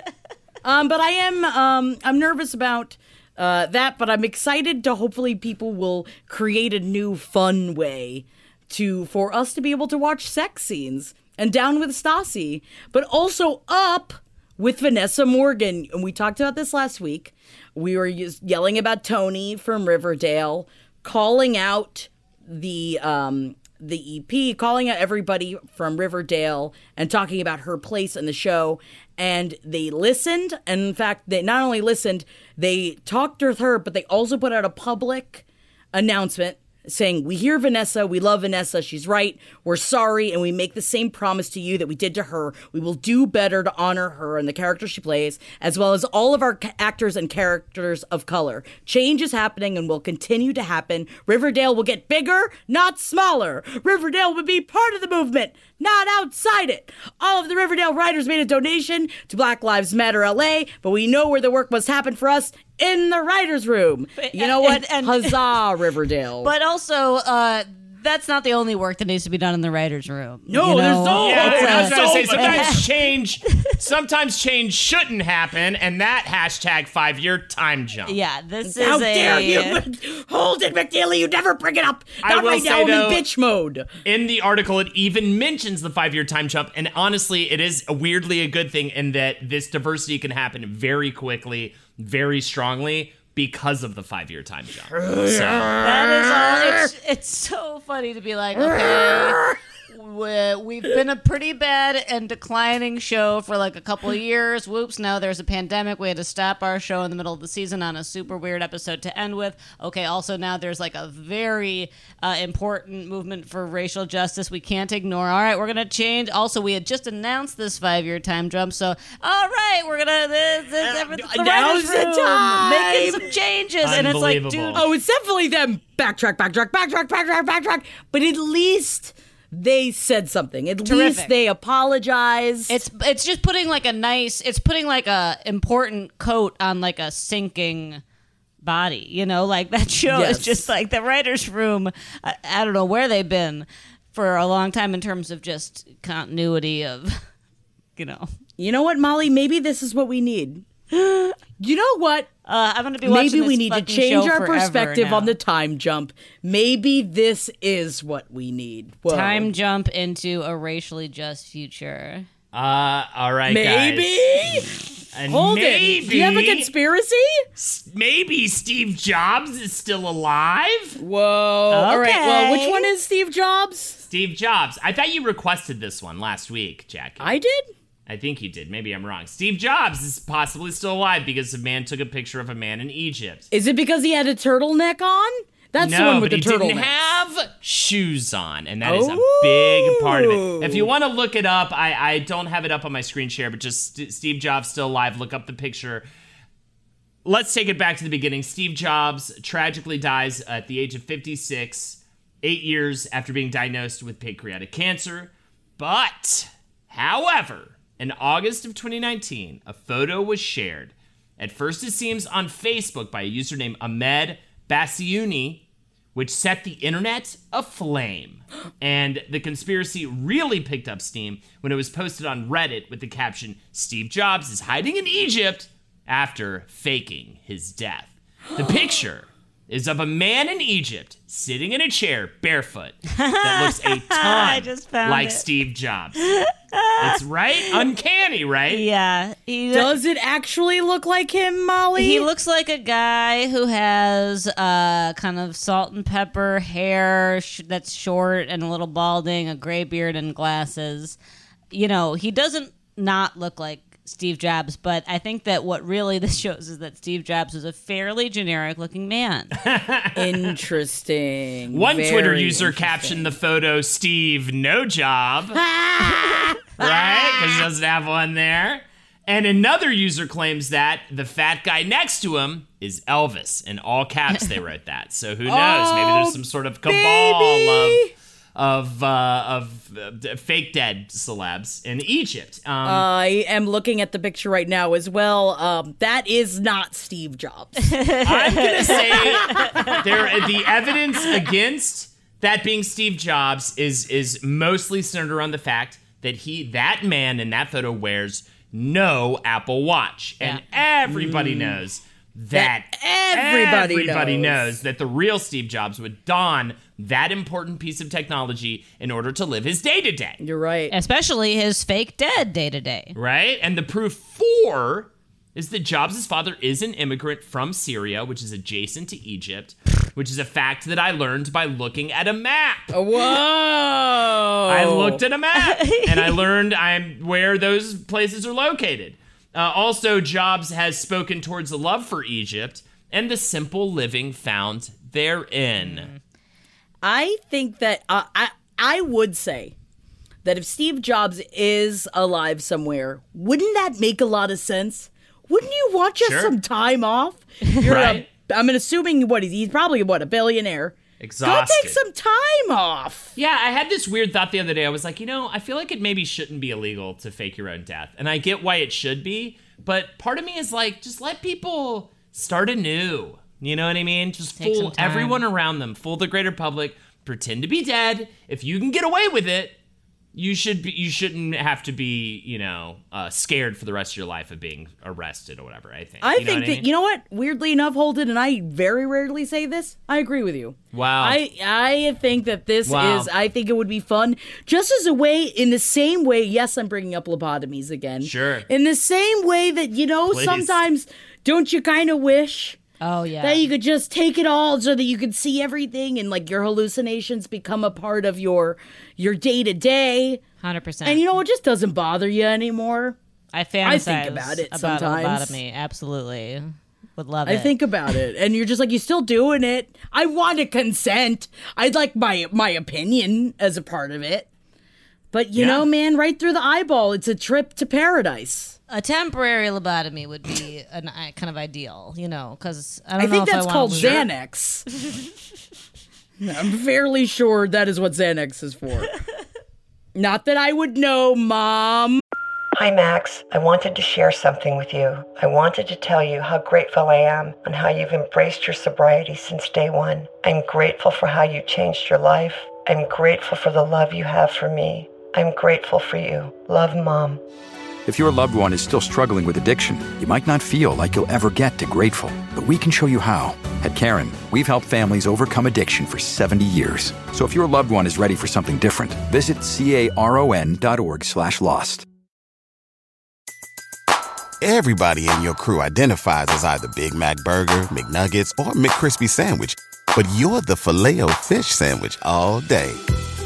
um, but I am um, I'm nervous about uh, that, but I'm excited to hopefully people will create a new fun way to for us to be able to watch sex scenes and down with Stassi, but also up with Vanessa Morgan. And we talked about this last week. We were yelling about Toni from Riverdale, calling out the um the EP, calling out everybody from Riverdale and talking about her place in the show. And they listened. And in fact, they not only listened, they talked with her, but they also put out a public announcement saying, We hear Vanessa, we love Vanessa, she's right, we're sorry, and we make the same promise to you that we did to her. We will do better to honor her and the character she plays, as well as all of our actors and characters of color. Change is happening and will continue to happen. Riverdale will get bigger, not smaller. Riverdale will be part of the movement, not outside it. All of the Riverdale writers made a donation to Black Lives Matter LA, but we know where the work must happen for us in the writer's room. You know what? and- and- Huzzah, Riverdale. But also, uh, that's not the only work that needs to be done in the writers' room. No, you there's know? so- Yeah, Oh, I was gonna say sometimes change, sometimes change shouldn't happen, and that hashtag five year time jump. Yeah, this How is a. dare you? Hold it, McNeely. You never bring it up. I will right say, now. I'm though- in bitch mode. In the article, it even mentions the five year time jump, and honestly, it is weirdly a good thing in that this diversity can happen very quickly, very strongly. because of the five year time jump. So, That is all. It's, it's so funny to be like, okay, we've been a pretty bad and declining show for like a couple of years. Whoops, now there's a pandemic. We had to stop our show in the middle of the season on a super weird episode to end with. Okay, also now there's like a very uh, important movement for racial justice we can't ignore. All right, we're going to change. Also, we had just announced this five year time jump. So, all right, we're going to. This, this, everything- the now's the time. Making some changes. And it's like, dude, Unbelievable. Oh, it's definitely them backtrack, backtrack, backtrack, backtrack, backtrack. But at least they said something. At least they apologized. It's it's just putting like a nice it's putting like a important coat on like a sinking body, you know, like that show Yes. is just like the writers room I, I don't know where they've been for a long time in terms of just continuity of you know. you know what, Molly? Maybe this is what we need. You know what? Uh, I'm gonna be watching Maybe we need to change our perspective now. on the time jump. Maybe this is what we need. Whoa. time jump into a racially just future. uh, all right, Maybe. guys. Hold maybe, it. Do you have a conspiracy? maybe Steve Jobs is still alive. Whoa. All right. Well, which one is Steve Jobs? Steve Jobs. I thought you requested this one last week, Jackie. I did. I think he did. Maybe I'm wrong. Steve Jobs is possibly still alive because a man took a picture of a man in Egypt. Is it because he had a turtleneck on? That's the one with but the he turtleneck. didn't have shoes on, and that is a big part of it. If you oh. want to look it up, I, I don't have it up on my screen share, but just St- Steve Jobs still alive. Look up the picture. Let's take it back to the beginning. Steve Jobs tragically dies at the age of 56, eight years after being diagnosed with pancreatic cancer. But, however, in August of 2019, a photo was shared. At first, it seems on Facebook by a user named Ahmed Bassiuni, which set the internet aflame. And the conspiracy really picked up steam when it was posted on Reddit with the caption Steve Jobs is hiding in Egypt after faking his death. The picture is of a man in Egypt sitting in a chair barefoot that looks a ton just found like it. Steve Jobs. it's right? Uncanny, right? Yeah, he Does it actually look like him, Molly? He looks like a guy who has uh, kind of salt and pepper hair sh- that's short and a little balding, a gray beard, and glasses. You know, he doesn't not look like Steve Jobs, but I think that what really this shows is that Steve Jobs was a fairly generic looking man. interesting. One Very Twitter user captioned the photo Steve no job. right? Because he doesn't have one there. And another user claims that the fat guy next to him is Elvis. In all caps, they wrote that. So who knows? Maybe there's oh, some sort of cabal baby. of of uh, of uh, fake dead celebs in Egypt. Um, I am looking at the picture right now as well. Um, that is not Steve Jobs. I'm gonna say there the evidence against that being Steve Jobs is is mostly centered around the fact that he that man in that photo wears no Apple Watch, and everybody knows that, everybody everybody knows. knows that the real Steve Jobs would don that important piece of technology in order to live his day to day. You're right. Especially his fake dead day to day. Right? And the proof for is that Jobs' father is an immigrant from Syria, which is adjacent to Egypt, which is a fact that I learned by looking at a map. Whoa! I looked at a map and I learned I'm where those places are located. Uh, also, Jobs has spoken towards the love for Egypt and the simple living found therein. I think that uh, I I would say that if Steve Jobs is alive somewhere, wouldn't that make a lot of sense? Wouldn't you want just Sure. some time off? You're Right. A, I'm assuming what he's, he's probably what a billionaire. Exhausted. Go take some time off. Yeah, I had this weird thought the other day. I was like, you know, I feel like it maybe shouldn't be illegal to fake your own death. And I get why it should be, but part of me is like, just let people start anew. You know what I mean? Just Take fool everyone around them, fool the greater public, pretend to be dead. If you can get away with it, you should be you shouldn't have to be, you know, uh, scared for the rest of your life of being arrested or whatever, I think. I You know think that mean? you know what. Weirdly enough, Holden and I very rarely say this. I agree with you. Wow. I I think that this Wow. is. I think it would be fun, just as a way. In the same way, yes, I'm bringing up lobotomies again. Sure. In the same way that you know, Please. sometimes don't you kind of wish Oh yeah. That you could just take it all so that you could see everything and like your hallucinations become a part of your your day to day. Hundred percent. And you know, it just doesn't bother you anymore. I fantasize I think about it about sometimes. lobotomy. Absolutely, would love it. I it. think about it, and you're just like, you're still doing it. I want to consent. I'd like my my opinion as a part of it. But you Yeah. know, man, right through the eyeball, it's a trip to paradise. A temporary lobotomy would be an uh, kind of ideal, you know, because I don't I know think if that's I called want to Xanax. I'm fairly sure that is what Xanax is for. Not that I would know, Mom. Hi, Max. I wanted to share something with you. I wanted to tell you how grateful I am and how you've embraced your sobriety since day one. I'm grateful for how you changed your life. I'm grateful for the love you have for me. I'm grateful for you. Love, Mom. If your loved one is still struggling with addiction, you might not feel like you'll ever get to grateful, but we can show you how. At Caron, we've helped families overcome addiction for 70 years. So if your loved one is ready for something different, visit caron.org slash lost. Everybody in your crew identifies as either Big Mac Burger, McNuggets, or McCrispy Sandwich. But you're the filet fish Sandwich all day.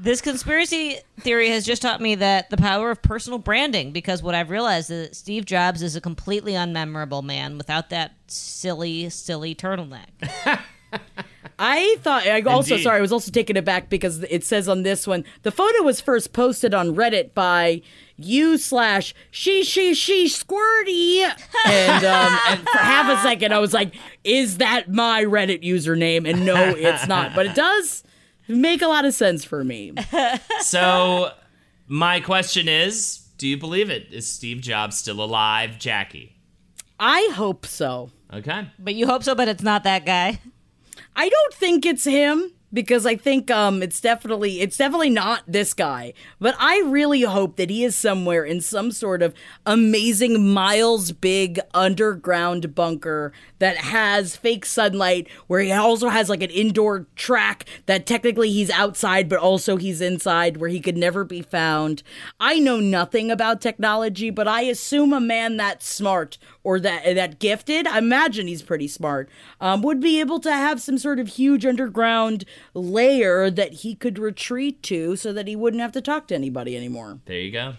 This conspiracy theory has just taught me that the power of personal branding because what I've realized is that Steve Jobs is a completely unmemorable man without that silly, silly turtleneck. I thought I also Indeed. sorry, I was also taken aback because it says on this one the photo was first posted on Reddit by you slash she she she squirty and um and for half a second I was like, is that my Reddit username? And no, it's not. But it does make a lot of sense for me. So, my question is do you believe it? Is Steve Jobs still alive, Jackie? I hope so. Okay. but you hope so, but it's not that guy. I don't think it's him because I think um it's definitely it's definitely not this guy. But I really hope that he is somewhere in some sort of amazing miles big underground bunker that has fake sunlight where he also has like an indoor track that technically he's outside but also he's inside where he could never be found. I know nothing about technology, but I assume a man that smart or that that gifted, I imagine he's pretty smart, um, would be able to have some sort of huge underground layer that he could retreat to so that he wouldn't have to talk to anybody anymore. There you go.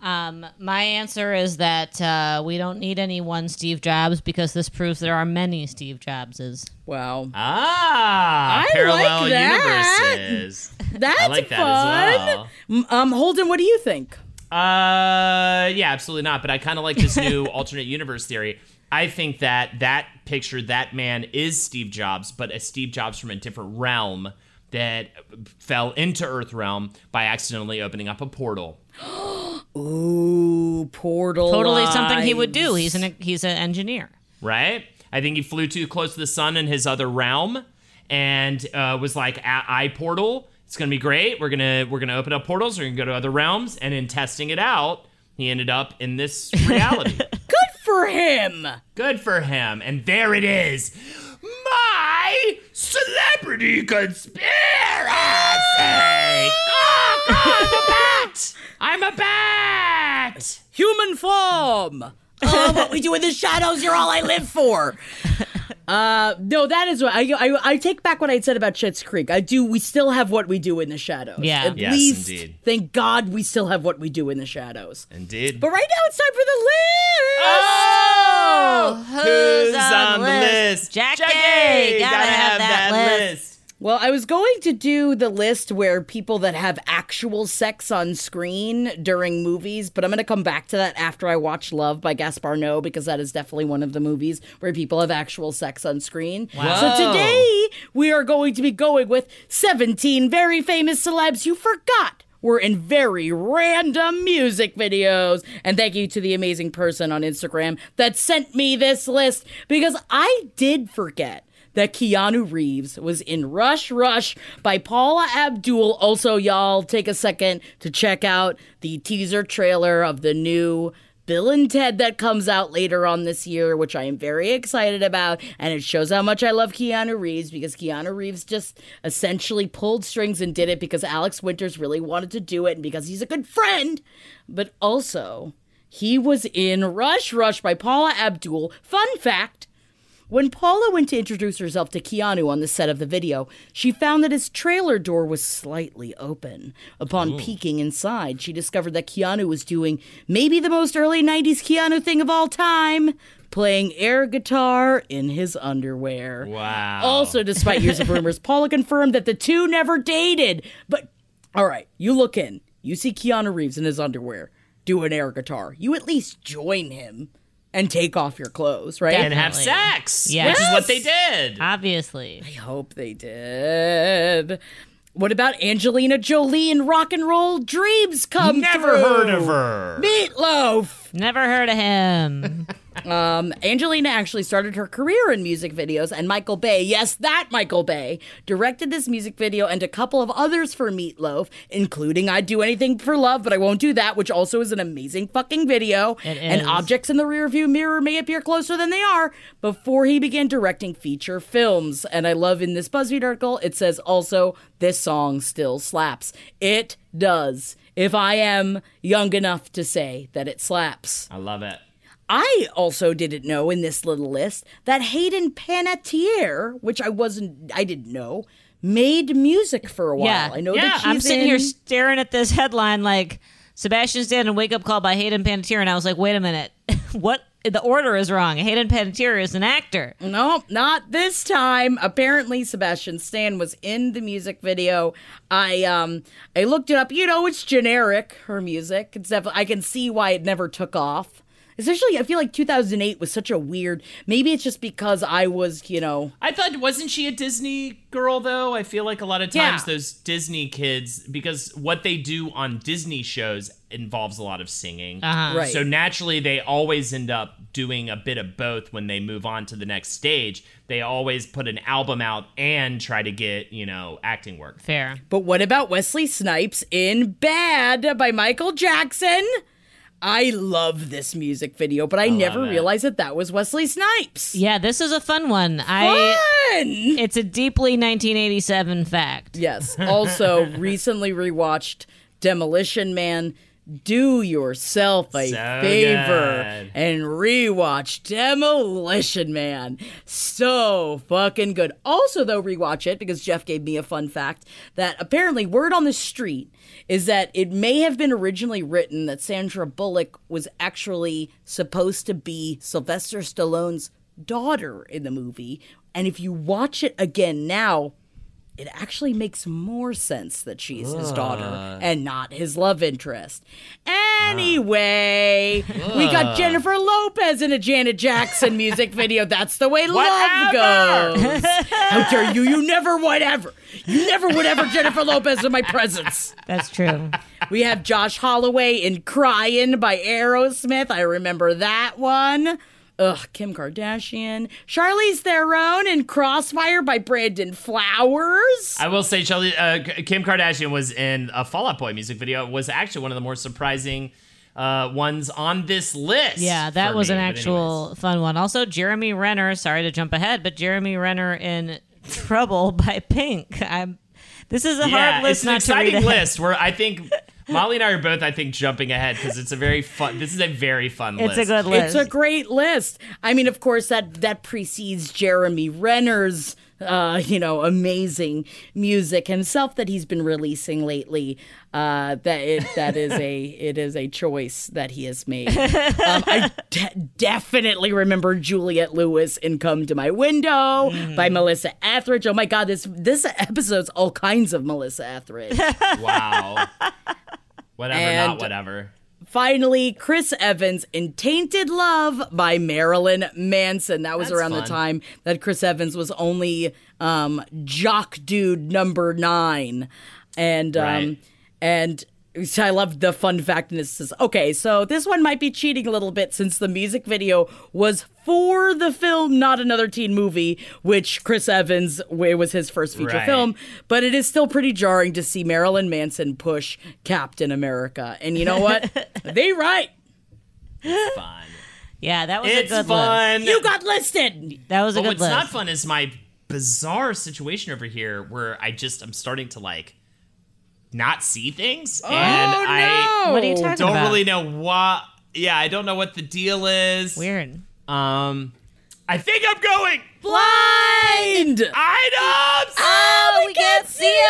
Um, my answer is that uh, we don't need any one Steve Jobs because this proves there are many Steve Jobses. Wow. Ah, I parallel like that. universes. That's I like fun. that as well. Um, Holden, what do you think? Uh, yeah, absolutely not. But I kind of like this new alternate universe theory. I think that that picture, that man is Steve Jobs, but a Steve Jobs from a different realm that fell into Earth realm by accidentally opening up a portal. Ooh, portal. Totally something he would do. He's an he's an engineer. right? I think he flew too close to the sun in his other realm, and uh, was like, "I I portal. It's gonna be great. We're gonna we're gonna open up portals. We're gonna go to other realms." And in testing it out, he ended up in this reality. good for him. Good for him. And there it is, my celebrity conspiracy. oh, I'm a bat. I'm a bat. Human form. Oh, what we do in the shadows, you're all I live for. Uh, no, that is what I, I I take back what I said about Schitt's Creek. I do. We still have what we do in the shadows. Yeah. At Yes, least, indeed. thank God, we still have what we do in the shadows. Indeed. But right now, it's time for the list. Oh, Who's on the list? Jackie, gotta have that list. Well, I was going to do the list where people that have actual sex on screen during movies, but I'm going to come back to that after I watch Love by Gaspar Noé because that is definitely one of the movies where people have actual sex on screen. Wow. So today we are going to be going with 17 very famous celebs you forgot were in very random music videos. And thank you to the amazing person on Instagram that sent me this list because I did forget that Keanu Reeves was in Rush Rush by Paula Abdul. Also, y'all take a second to check out the teaser trailer of the new Bill and Ted that comes out later on this year, which I am very excited about. And it shows how much I love Keanu Reeves because Keanu Reeves just essentially pulled strings and did it because Alex Winters really wanted to do it and because he's a good friend. But also, he was in Rush Rush by Paula Abdul. Fun fact when Paula went to introduce herself to Keanu on the set of the video, she found that his trailer door was slightly open. Upon peeking inside, she discovered that Keanu was doing maybe the most early 90s Keanu thing of all time playing air guitar in his underwear. Wow. Also, despite years of rumors, Paula confirmed that the two never dated. But, all right, you look in, you see Keanu Reeves in his underwear doing air guitar. You at least join him and take off your clothes, right? and have sex, Yes. which is what they did. Obviously. I hope they did. What about Angelina Jolie and rock and roll dreams come Never through? heard of her. Meatloaf. Never heard of him. Um, Angelina actually started her career in music videos, and Michael Bay, yes, that Michael Bay, directed this music video and a couple of others for Meatloaf, including I'd Do Anything for Love, but I won't do that, which also is an amazing fucking video. And objects in the rearview mirror may appear closer than they are before he began directing feature films. And I love in this BuzzFeed article, it says also, this song still slaps. It does. If I am young enough to say that it slaps. I love it. I also didn't know in this little list that Hayden Panettiere, which I wasn't, I didn't know, made music for a while. Yeah. I know Yeah, that I'm sitting in, here staring at this headline like Sebastian Stan and Wake Up Call by Hayden Panettiere, and I was like, wait a minute, what? The order is wrong. Hayden Panettiere is an actor. No, not this time. Apparently, Sebastian Stan was in the music video. I um, I looked it up. You know, it's generic. Her music. It's definitely. I can see why it never took off. Especially, I feel like 2008 was such a weird. Maybe it's just because I was, you know, I thought wasn't she a Disney girl though? I feel like a lot of times Yeah. those Disney kids because what they do on Disney shows involves a lot of singing. Uh-huh. Right. So naturally they always end up doing a bit of both when they move on to the next stage. They always put an album out and try to get, you know, acting work. Fair. But what about Wesley Snipes in Bad by Michael Jackson? I love this music video, but I, never love realized that that was Wesley Snipes. Yeah, this is a fun one. I. Fun! It's a deeply 1987 fact. Yes. Also, recently rewatched Demolition Man. Do yourself a So favor good. and rewatch Demolition Man. So fucking good. Also, though, rewatch it because Jeff gave me a fun fact that apparently word on the street is that it may have been originally written that Sandra Bullock was actually supposed to be Sylvester Stallone's daughter in the movie. And if you watch it again now, it actually makes more sense that she's his daughter ah. and not his love interest. Anyway, we got ah. Jennifer Lopez in a Janet Jackson music video. That's the way love goes. How dare you? You never would ever. You never would ever Jennifer Lopez in my presence. That's true. We have Josh Holloway in Crying by Aerosmith. I remember that one. Ugh, Kim Kardashian. Charlize Theron in Crossfire by Brandon Flowers. I will say, Shelly, uh, Kim Kardashian was in a Fall Out Boy music video. It was actually one of the more surprising uh, ones on this list. Yeah, that was me. an But actual anyways. fun one. Also, Jeremy Renner. Sorry to jump ahead, but Jeremy Renner in Trouble by Pink. I'm. This is a Yeah, hard list it's an not to read exciting list where I think Molly and I are both, I think, jumping ahead because it's a very fun. This is a very fun list. It's list. a good list. It's a great list. I mean, of course, that that precedes Jeremy Renner's, uh, you know, amazing music himself that he's been releasing lately. Uh, that it, that is a it is a choice that he has made. Um, I de- definitely remember Juliette Lewis in "Come to My Window" by Melissa Etheridge. Oh my God, this this episode's all kinds of Melissa Etheridge. Wow. Whatever, And- not whatever. Finally, Chris Evans in Tainted Love by Marilyn Manson. That was That's around the time that Chris Evans was only um, jock dude number nine. And um, and so I love the fun fact in this. Is, okay, so this one might be cheating a little bit since the music video was for the film Not Another Teen Movie, which Chris Evans it was his first feature Right. film, but it is still pretty jarring to see Marilyn Manson push Captain America. And you know what? they right. Fun. Yeah, that was It's a good fun. You got listed. That was a But good what's list. not fun is my bizarre situation over here where I just I'm starting to like not see things oh, and I. What are you talking don't about? really know what yeah, I don't know what the deal is. Weird. Um I think I'm going Blind. items Oh, we can't see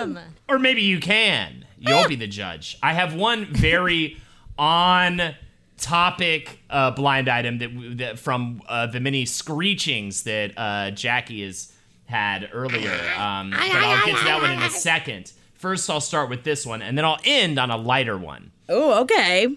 him. or maybe you can. You'll be the judge. I have one very on topic uh, blind item that, that from uh, the many screechings that uh, Jackie has had earlier. Um, but I'll get to that one in a second. First, I'll start with this one, and then I'll end on a lighter one. Oh, okay.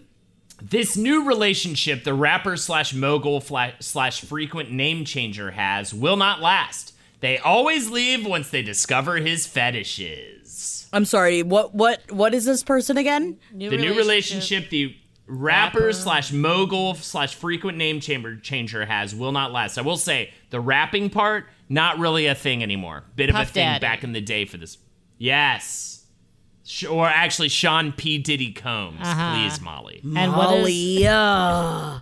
This new relationship the rapper slash mogul slash frequent name changer has will not last. They always leave once they discover his fetishes. I'm sorry. What what what is this person again? the new relationship the rapper slash mogul slash frequent name chamber changer has will not last. I will say the rapping part not really a thing anymore. Bit of a Puff thing back in the day for this. Yes, Sh- or actually Sean P Diddy Combs, please Molly. And what is Molly, uh,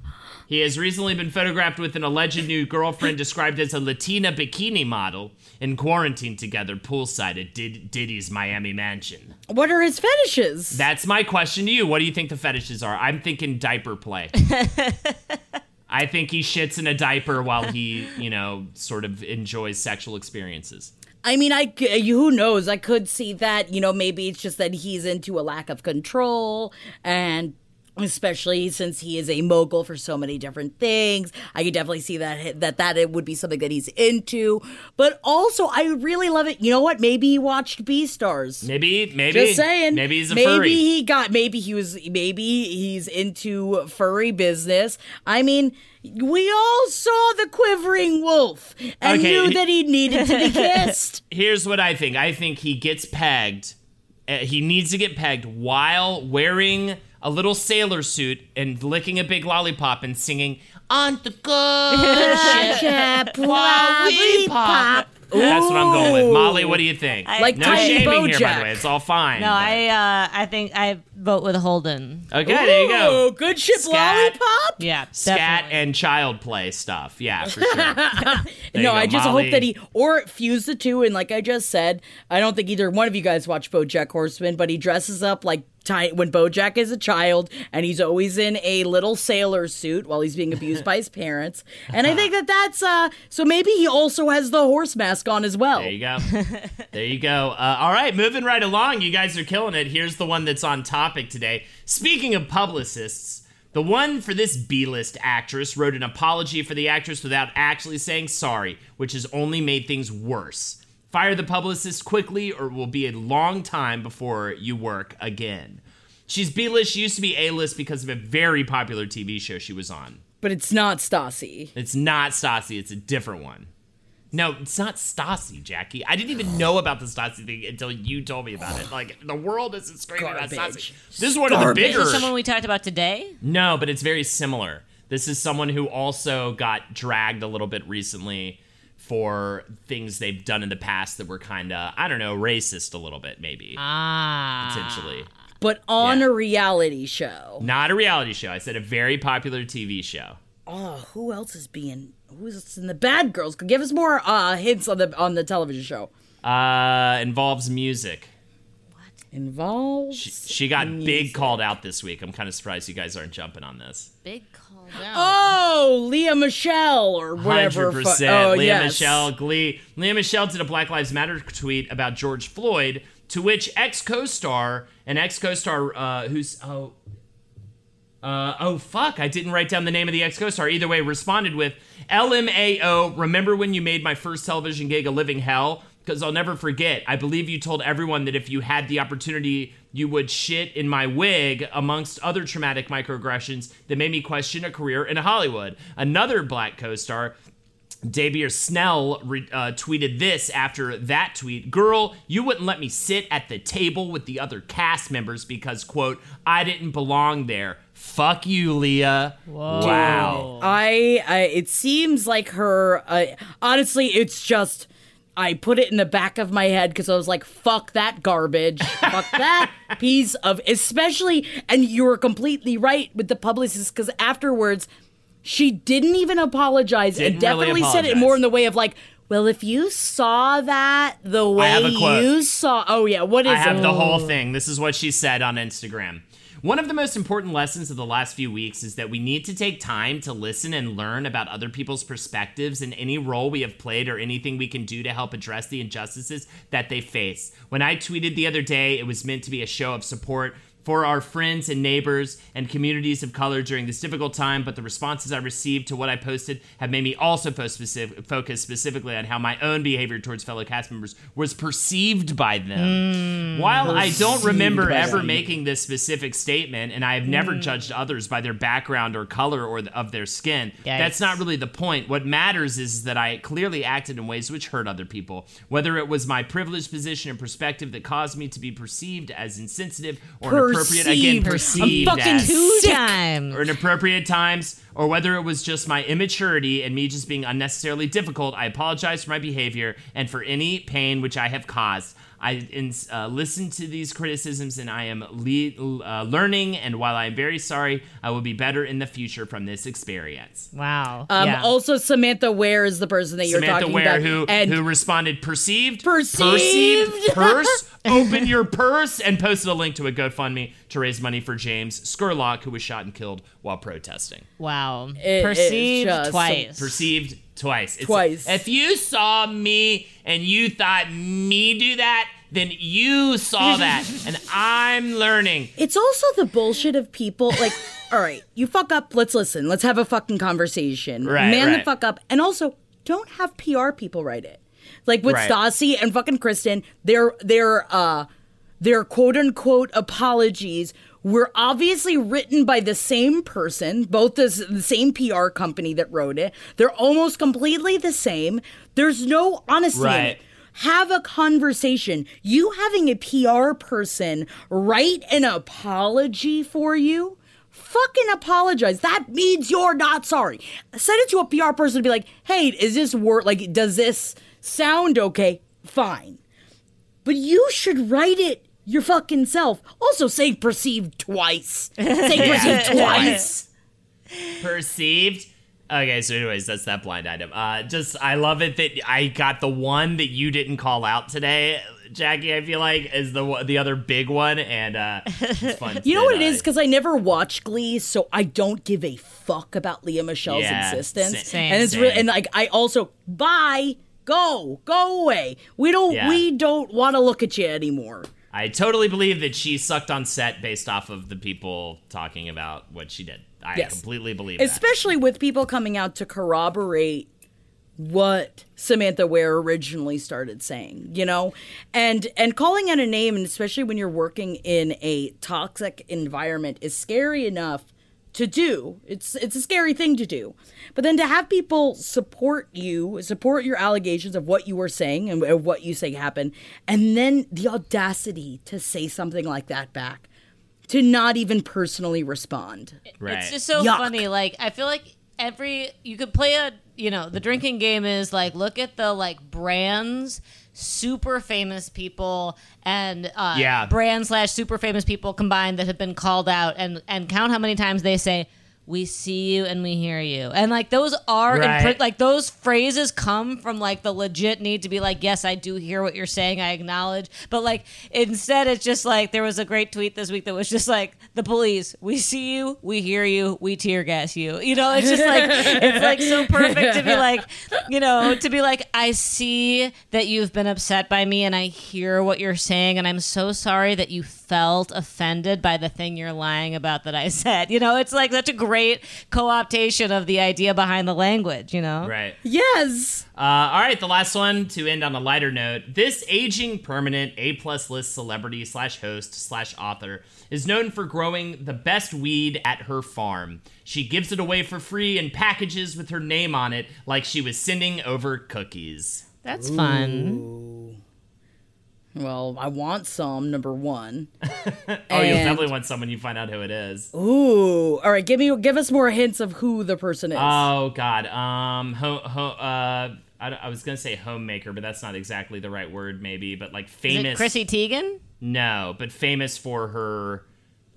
He has recently been photographed with an alleged new girlfriend described as a Latina bikini model in quarantine together poolside at Did- Diddy's Miami mansion. what are his fetishes? That's my question to you. What do you think the fetishes are? I'm thinking diaper play. I think he shits in a diaper while he, you know, sort of enjoys sexual experiences. I mean, I who knows? I could see that. You know, maybe it's just that he's into a lack of control, and especially since he is a mogul for so many different things, I could definitely see that that that it would be something that he's into. But also, I really love it. You know what? Maybe he watched B Stars. Maybe, maybe. Just saying. Maybe he's a maybe furry. he got. Maybe he was. Maybe he's into furry business. I mean, we all saw the quivering wolf and Okay. knew that he needed to be kissed. Here's what I think. I think he gets pegged. Uh, he needs to get pegged while wearing a little sailor suit and licking a big lollipop and singing on the good ship while we. That's what I'm going with. Molly, what do you think? Like no Tiny shaming here, by the way. It's all fine. No, but- I uh, I think I vote with Holden. Okay, there you go. Good ship Scat. lollipop. Yeah, Scat definitely. and child play stuff. Yeah, for sure. No, go, I just Molly. hope that he or fuse the two. And like I just said, I don't think either one of you guys watch BoJack Horseman, but he dresses up like ti- when BoJack is a child, and he's always in a little sailor suit while he's being abused by his parents. And I think that that's uh. So maybe he also has the horse mask on as well. There you go. there you go. Uh, all right, moving right along. You guys are killing it. Here's the one that's on topic today. Speaking of publicists, the one for this B list actress wrote an apology for the actress without actually saying sorry, which has only made things worse. Fire the publicist quickly, or it will be a long time before you work again. She's B list. She used to be A list because of a very popular TV show she was on. But it's not Stassi. It's not Stassi. It's a different one. No, it's not Stassi, Jackie. I didn't even know about the Stassi thing until you told me about it. Like the world isn't screaming about Stassi. This is one of the Garbage. bigger. Is this someone we talked about today? no, but it's very similar. This is someone who also got dragged a little bit recently for things they've done in the past that were kind of, I don't know, racist a little bit, maybe Ah. potentially. But on Yeah. a reality show. Not a reality show. I said a very popular TV show. Oh, who else is being? Who's in the Bad Girls? Could give us more uh, hints on the on the television show. Uh, involves music. Involves. She, she got big called out this week. I'm kind of surprised you guys aren't jumping on this. Big call out. Oh, Lea Michele or whatever. Hundred fu- percent. Oh, Lea yes. Michele Glee. Lea Michele did a Black Lives Matter tweet about George Floyd, to which ex co-star and ex co-star uh, who's oh. Uh, oh fuck! I didn't write down the name of the ex co-star. Either way, responded with LMAO. Remember when you made my first television gig a living hell? Because I'll never forget. I believe you told everyone that if you had the opportunity, you would shit in my wig, amongst other traumatic microaggressions that made me question a career in Hollywood. Another black co-star Dabier Snell re- uh, tweeted this after that tweet Girl, you wouldn't let me sit at the table with the other cast members because, quote, I didn't belong there. Fuck you, Lea. Wow. I, I it seems like her. Uh, honestly, it's just. I put it in the back of my head because I was like, "Fuck that garbage! Fuck that piece of." Especially, and you were completely right with the publicist because afterwards, she didn't even apologize and Didn't really definitely said it more in the way of like, "Well, if you saw that the way have a quote. you saw, oh yeah, what is I have it? the whole thing. This is what she said on Instagram. One of the most important lessons of the last few weeks is that we need to take time to listen and learn about other people's perspectives in any role we have played or anything we can do to help address the injustices that they face. When I tweeted the other day, it was meant to be a show of support for our friends and neighbors and communities of color during this difficult time, but the responses I received to what I posted have made me also specific, focus specifically on how my own behavior towards fellow cast members was perceived by them. While I don't remember ever them. making this specific statement, and I have never judged others by their background or color or th- of their skin, that's not really the point. What matters is that I clearly acted in ways which hurt other people, whether it was my privileged position and perspective that caused me to be perceived as insensitive or inappropriate. Again, Perceived. I'm fucking as Two times. or inappropriate times, or whether it was just my immaturity and me just being unnecessarily difficult, I apologize for my behavior and for any pain which I have caused. I in, uh, listened to these criticisms and I am le- uh, learning, and while I'm very sorry, I will be better in the future from this experience. Wow. Um, yeah. Also, Samantha Ware is the person that you're Samantha talking Ware, about, who and who responded, perceived, Perceived. perceived, purse, open your purse, and posted a link to a GoFundMe to raise money for James Scurlock, who was shot and killed while protesting. wow. is Perceived just twice. perceived twice. It's- Twice. If you saw me and you thought me do that, then you saw that, and I'm learning. It's also the bullshit of people like, all right, you fuck up, let's listen, let's have a fucking conversation. Right, Man the fuck up. And also, don't have PR people write it. Like with Right. Stassi and fucking Kristen, their their uh their quote unquote apologies were obviously written by the same person, both the, the same PR company that wrote it. They're almost completely the same. There's no honesty in Right. it have a conversation. You having a PR person write an apology for you, fucking apologize. That means you're not sorry. Send it to a PR person to be like, hey, is this work? Like, does this sound okay? Fine. But you should write it your fucking self. Also, say perceived twice. Say perceived twice. Perceived. Okay, so anyways, that's that blind item. Uh, just I love it that I got the one that you didn't call out today, Jackie. I feel like is the the other big one, and uh, it's fun. You know what it that, is? Because I never watched Glee, so I don't give a fuck about Lea Michele's Yeah, existence. same. and it's Same. really and like I also bye, go, go away. We don't Yeah. we don't want to look at you anymore. I totally believe that she sucked on set based off of the people talking about what she did. I Yes. completely believe that. Especially with people coming out to corroborate what Samantha Ware originally started saying, you know? And and calling out a name and especially when you're working in a toxic environment is scary enough to do. It's it's a scary thing to do. But then to have people support you, support your allegations of what you were saying and of what you say happened, and then the audacity to say something like that back. To not even personally respond. right. It's just so Yuck. funny. Like I feel like every you could play a you know the drinking game is like look at the like brands super famous people and uh, Yeah. brand slash super famous people combined that have been called out and and count how many times they say we see you and we hear you. And like those are Right. like those phrases come from like the legit need to be like yes i do hear what you're saying. I acknowledge. But like instead it's just like there was a great tweet this week that was just like the police we see you we hear you we tear gas you. You know it's just like it's like so perfect to be like you know to be like i see that you've been upset by me and i hear what you're saying and i'm so sorry that you felt offended by the thing you're lying about that I said. You know, it's like such a great co-optation of the idea behind the language. You know, Right. Yes. Uh, all right, the last one to end on a lighter note. This aging permanent A plus list celebrity slash host slash author is known for growing the best weed at her farm. She gives it away for free in packages with her name on it, like she was sending over cookies. that's fun. Well, I want some. Number one. Oh, you'll definitely want someone you find out who it is. Ooh. All right. Give me. Give us more hints of who the person is. Oh God. Um. Ho, ho, uh. I, I was gonna say homemaker, but that's not exactly the right word. Maybe, but like Is famous. it Chrissy Teigen? No, but famous for her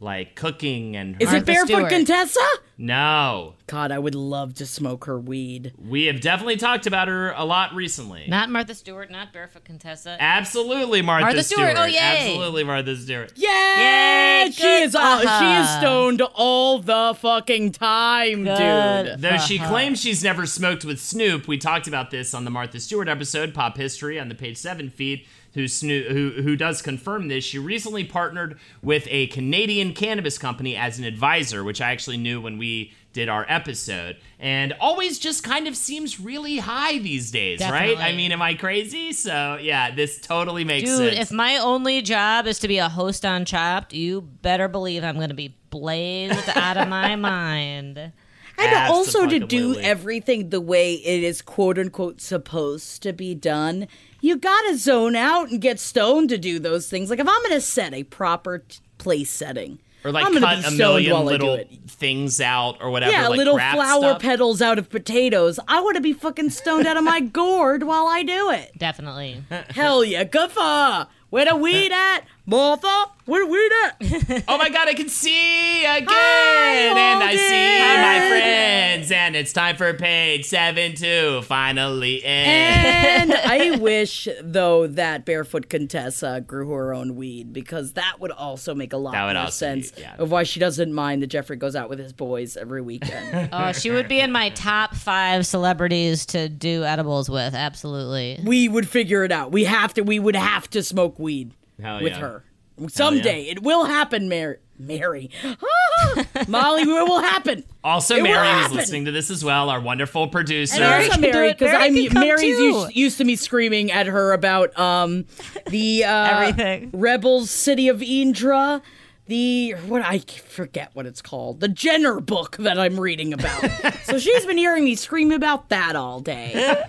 like cooking and. Her, is it Martha Barefoot Stewart. Contessa? No, God, I would love to smoke her weed. we have definitely talked about her a lot recently. Not Martha Stewart. Not Barefoot Contessa. Absolutely, Martha, Martha Stewart, oh, yay. Absolutely, Martha Stewart. Yeah, Yay, she good is. All, for she is her. stoned all the fucking time, Good. dude. Though she claims she's never smoked with Snoop, we talked about this on the Martha Stewart episode, Pop History, on the page seven feed. Who, Snoop, who who does confirm this? She recently partnered with a Canadian cannabis company as an advisor, which I actually knew when we did our episode, and always just kind of seems really high these days, right? I mean, am I crazy? So yeah, this totally makes Dude, sense. if my only job is to be a host on Chopped, you better believe I'm going to be blazed out of my mind. And also to do everything the way it is quote unquote supposed to be done, you gotta zone out and get stoned to do those things. Like if I'm gonna set a proper t- place setting, or like I'm gonna cut be a stoned million while I do little things out or whatever. yeah, like little craft flower stuff. petals out of potatoes. I want to be fucking stoned out of my gourd while I do it. Definitely. Hell yeah, good for where the weed at, Martha? Where the weed at? Oh my god, I can see again! Hi, and I see my friends, and it's time for page seven to finally end. And I wish, though, that Barefoot Contessa grew her own weed because that would also make a lot That would more also be- sense yeah. of why she doesn't mind that Jeffrey goes out with his boys every weekend. Oh, she would be in my top five celebrities to do edibles with. Absolutely. we would figure it out. We have to. We would have to smoke weed Hell with yeah. her someday. It will happen, Mary. Mary, Molly, it will happen. Also, It will Mary is happen. listening to this as well, our wonderful producer. And also Mary, because I'm Mary's used, used to me screaming at her about um the uh, Everything. Rebels City of Indra. The what I forget what it's called, the Jenner book that I'm reading about. so she's been hearing me scream about that all day.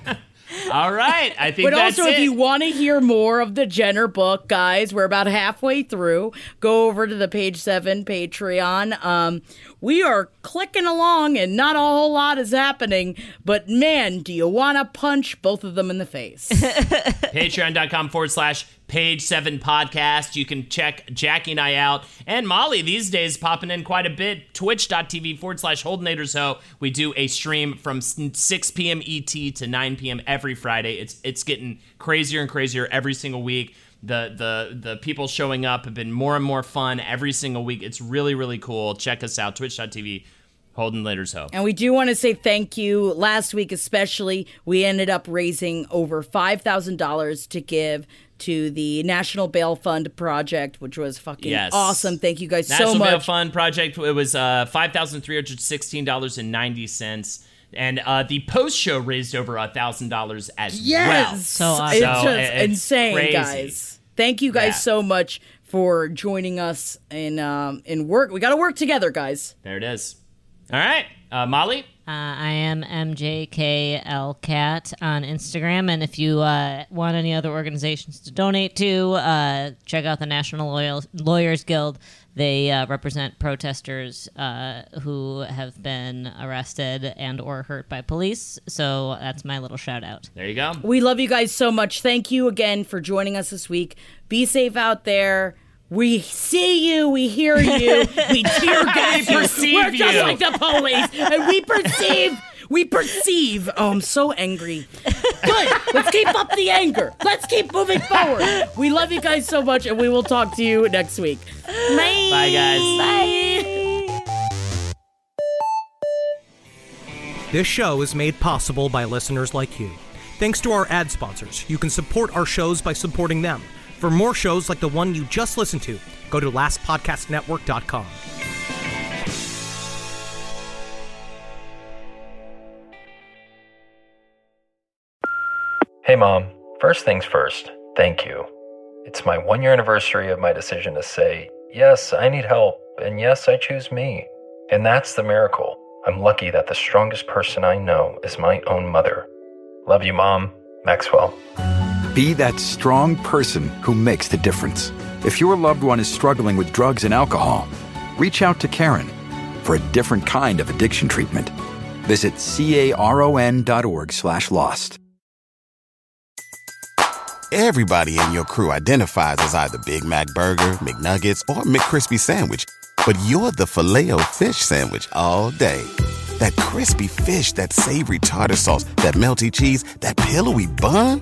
All right, I think But also, it. if you want to hear more of the Jenner book, guys, we're about halfway through. Go over to the page seven Patreon. Um, we are clicking along, and not a whole lot is happening. But man, do you want to punch both of them in the face? Patreon.com forward slash page seven podcast. You can check Jackie and I out. And Molly these days popping in quite a bit. Twitch.tv forward slash Holdenators Ho. We do a stream from 6 p.m. ET to 9 p.m. every Friday. It's it's getting crazier and crazier every single week. The the the people showing up have been more and more fun every single week. It's really, really cool. Check us out, twitch.tv, Holden Laters Ho. And we do want to say thank you. Last week, especially, we ended up raising over $5,000 to give to the National Bail Fund project, which was fucking Yes. awesome. Thank you guys National so much. National Bail much. Fund Project. It was uh, five thousand three hundred sixteen dollars and ninety cents, and uh, the post show raised over a thousand dollars as well. Yes. So awesome. It's So, just it's insane, crazy. guys. Thank you guys Yeah. so much for joining us in um, in work. We got to work together, guys. There it is. All right, uh, Molly. Uh, I am MJKLCat on Instagram, and if you uh, want any other organizations to donate to, uh, check out the National Loyal- Lawyers Guild. They uh, represent protesters uh, who have been arrested and or hurt by police. So that's my little shout out. There you go. We love you guys so much. Thank you again for joining us this week. Be safe out there. We see you, we hear you, we tear gas you. perceive We're just you. like the police, and we perceive. We perceive. Oh, I'm so angry. Good. Let's keep up the anger. Let's keep moving forward. We love you guys so much, and we will talk to you next week. Bye. Bye, guys. Bye. This show is made possible by listeners like you. Thanks to our ad sponsors, you can support our shows by supporting them. For more shows like the one you just listened to, Go to lastpodcastnetwork.com. Hey, Mom. First things first, thank you. It's my one year anniversary of my decision to say, yes, I need help, and yes, I choose me. And that's the miracle. I'm lucky that the strongest person I know is my own mother. Love you, Mom. Maxwell. Be that strong person who makes the difference. If your loved one is struggling with drugs and alcohol, reach out to Caron for a different kind of addiction treatment. Visit caron.org slash lost. Everybody in your crew identifies as either Big Mac Burger, McNuggets, or McCrispy Sandwich. But you're the filet fish Sandwich all day. That crispy fish, that savory tartar sauce, that melty cheese, that pillowy bun.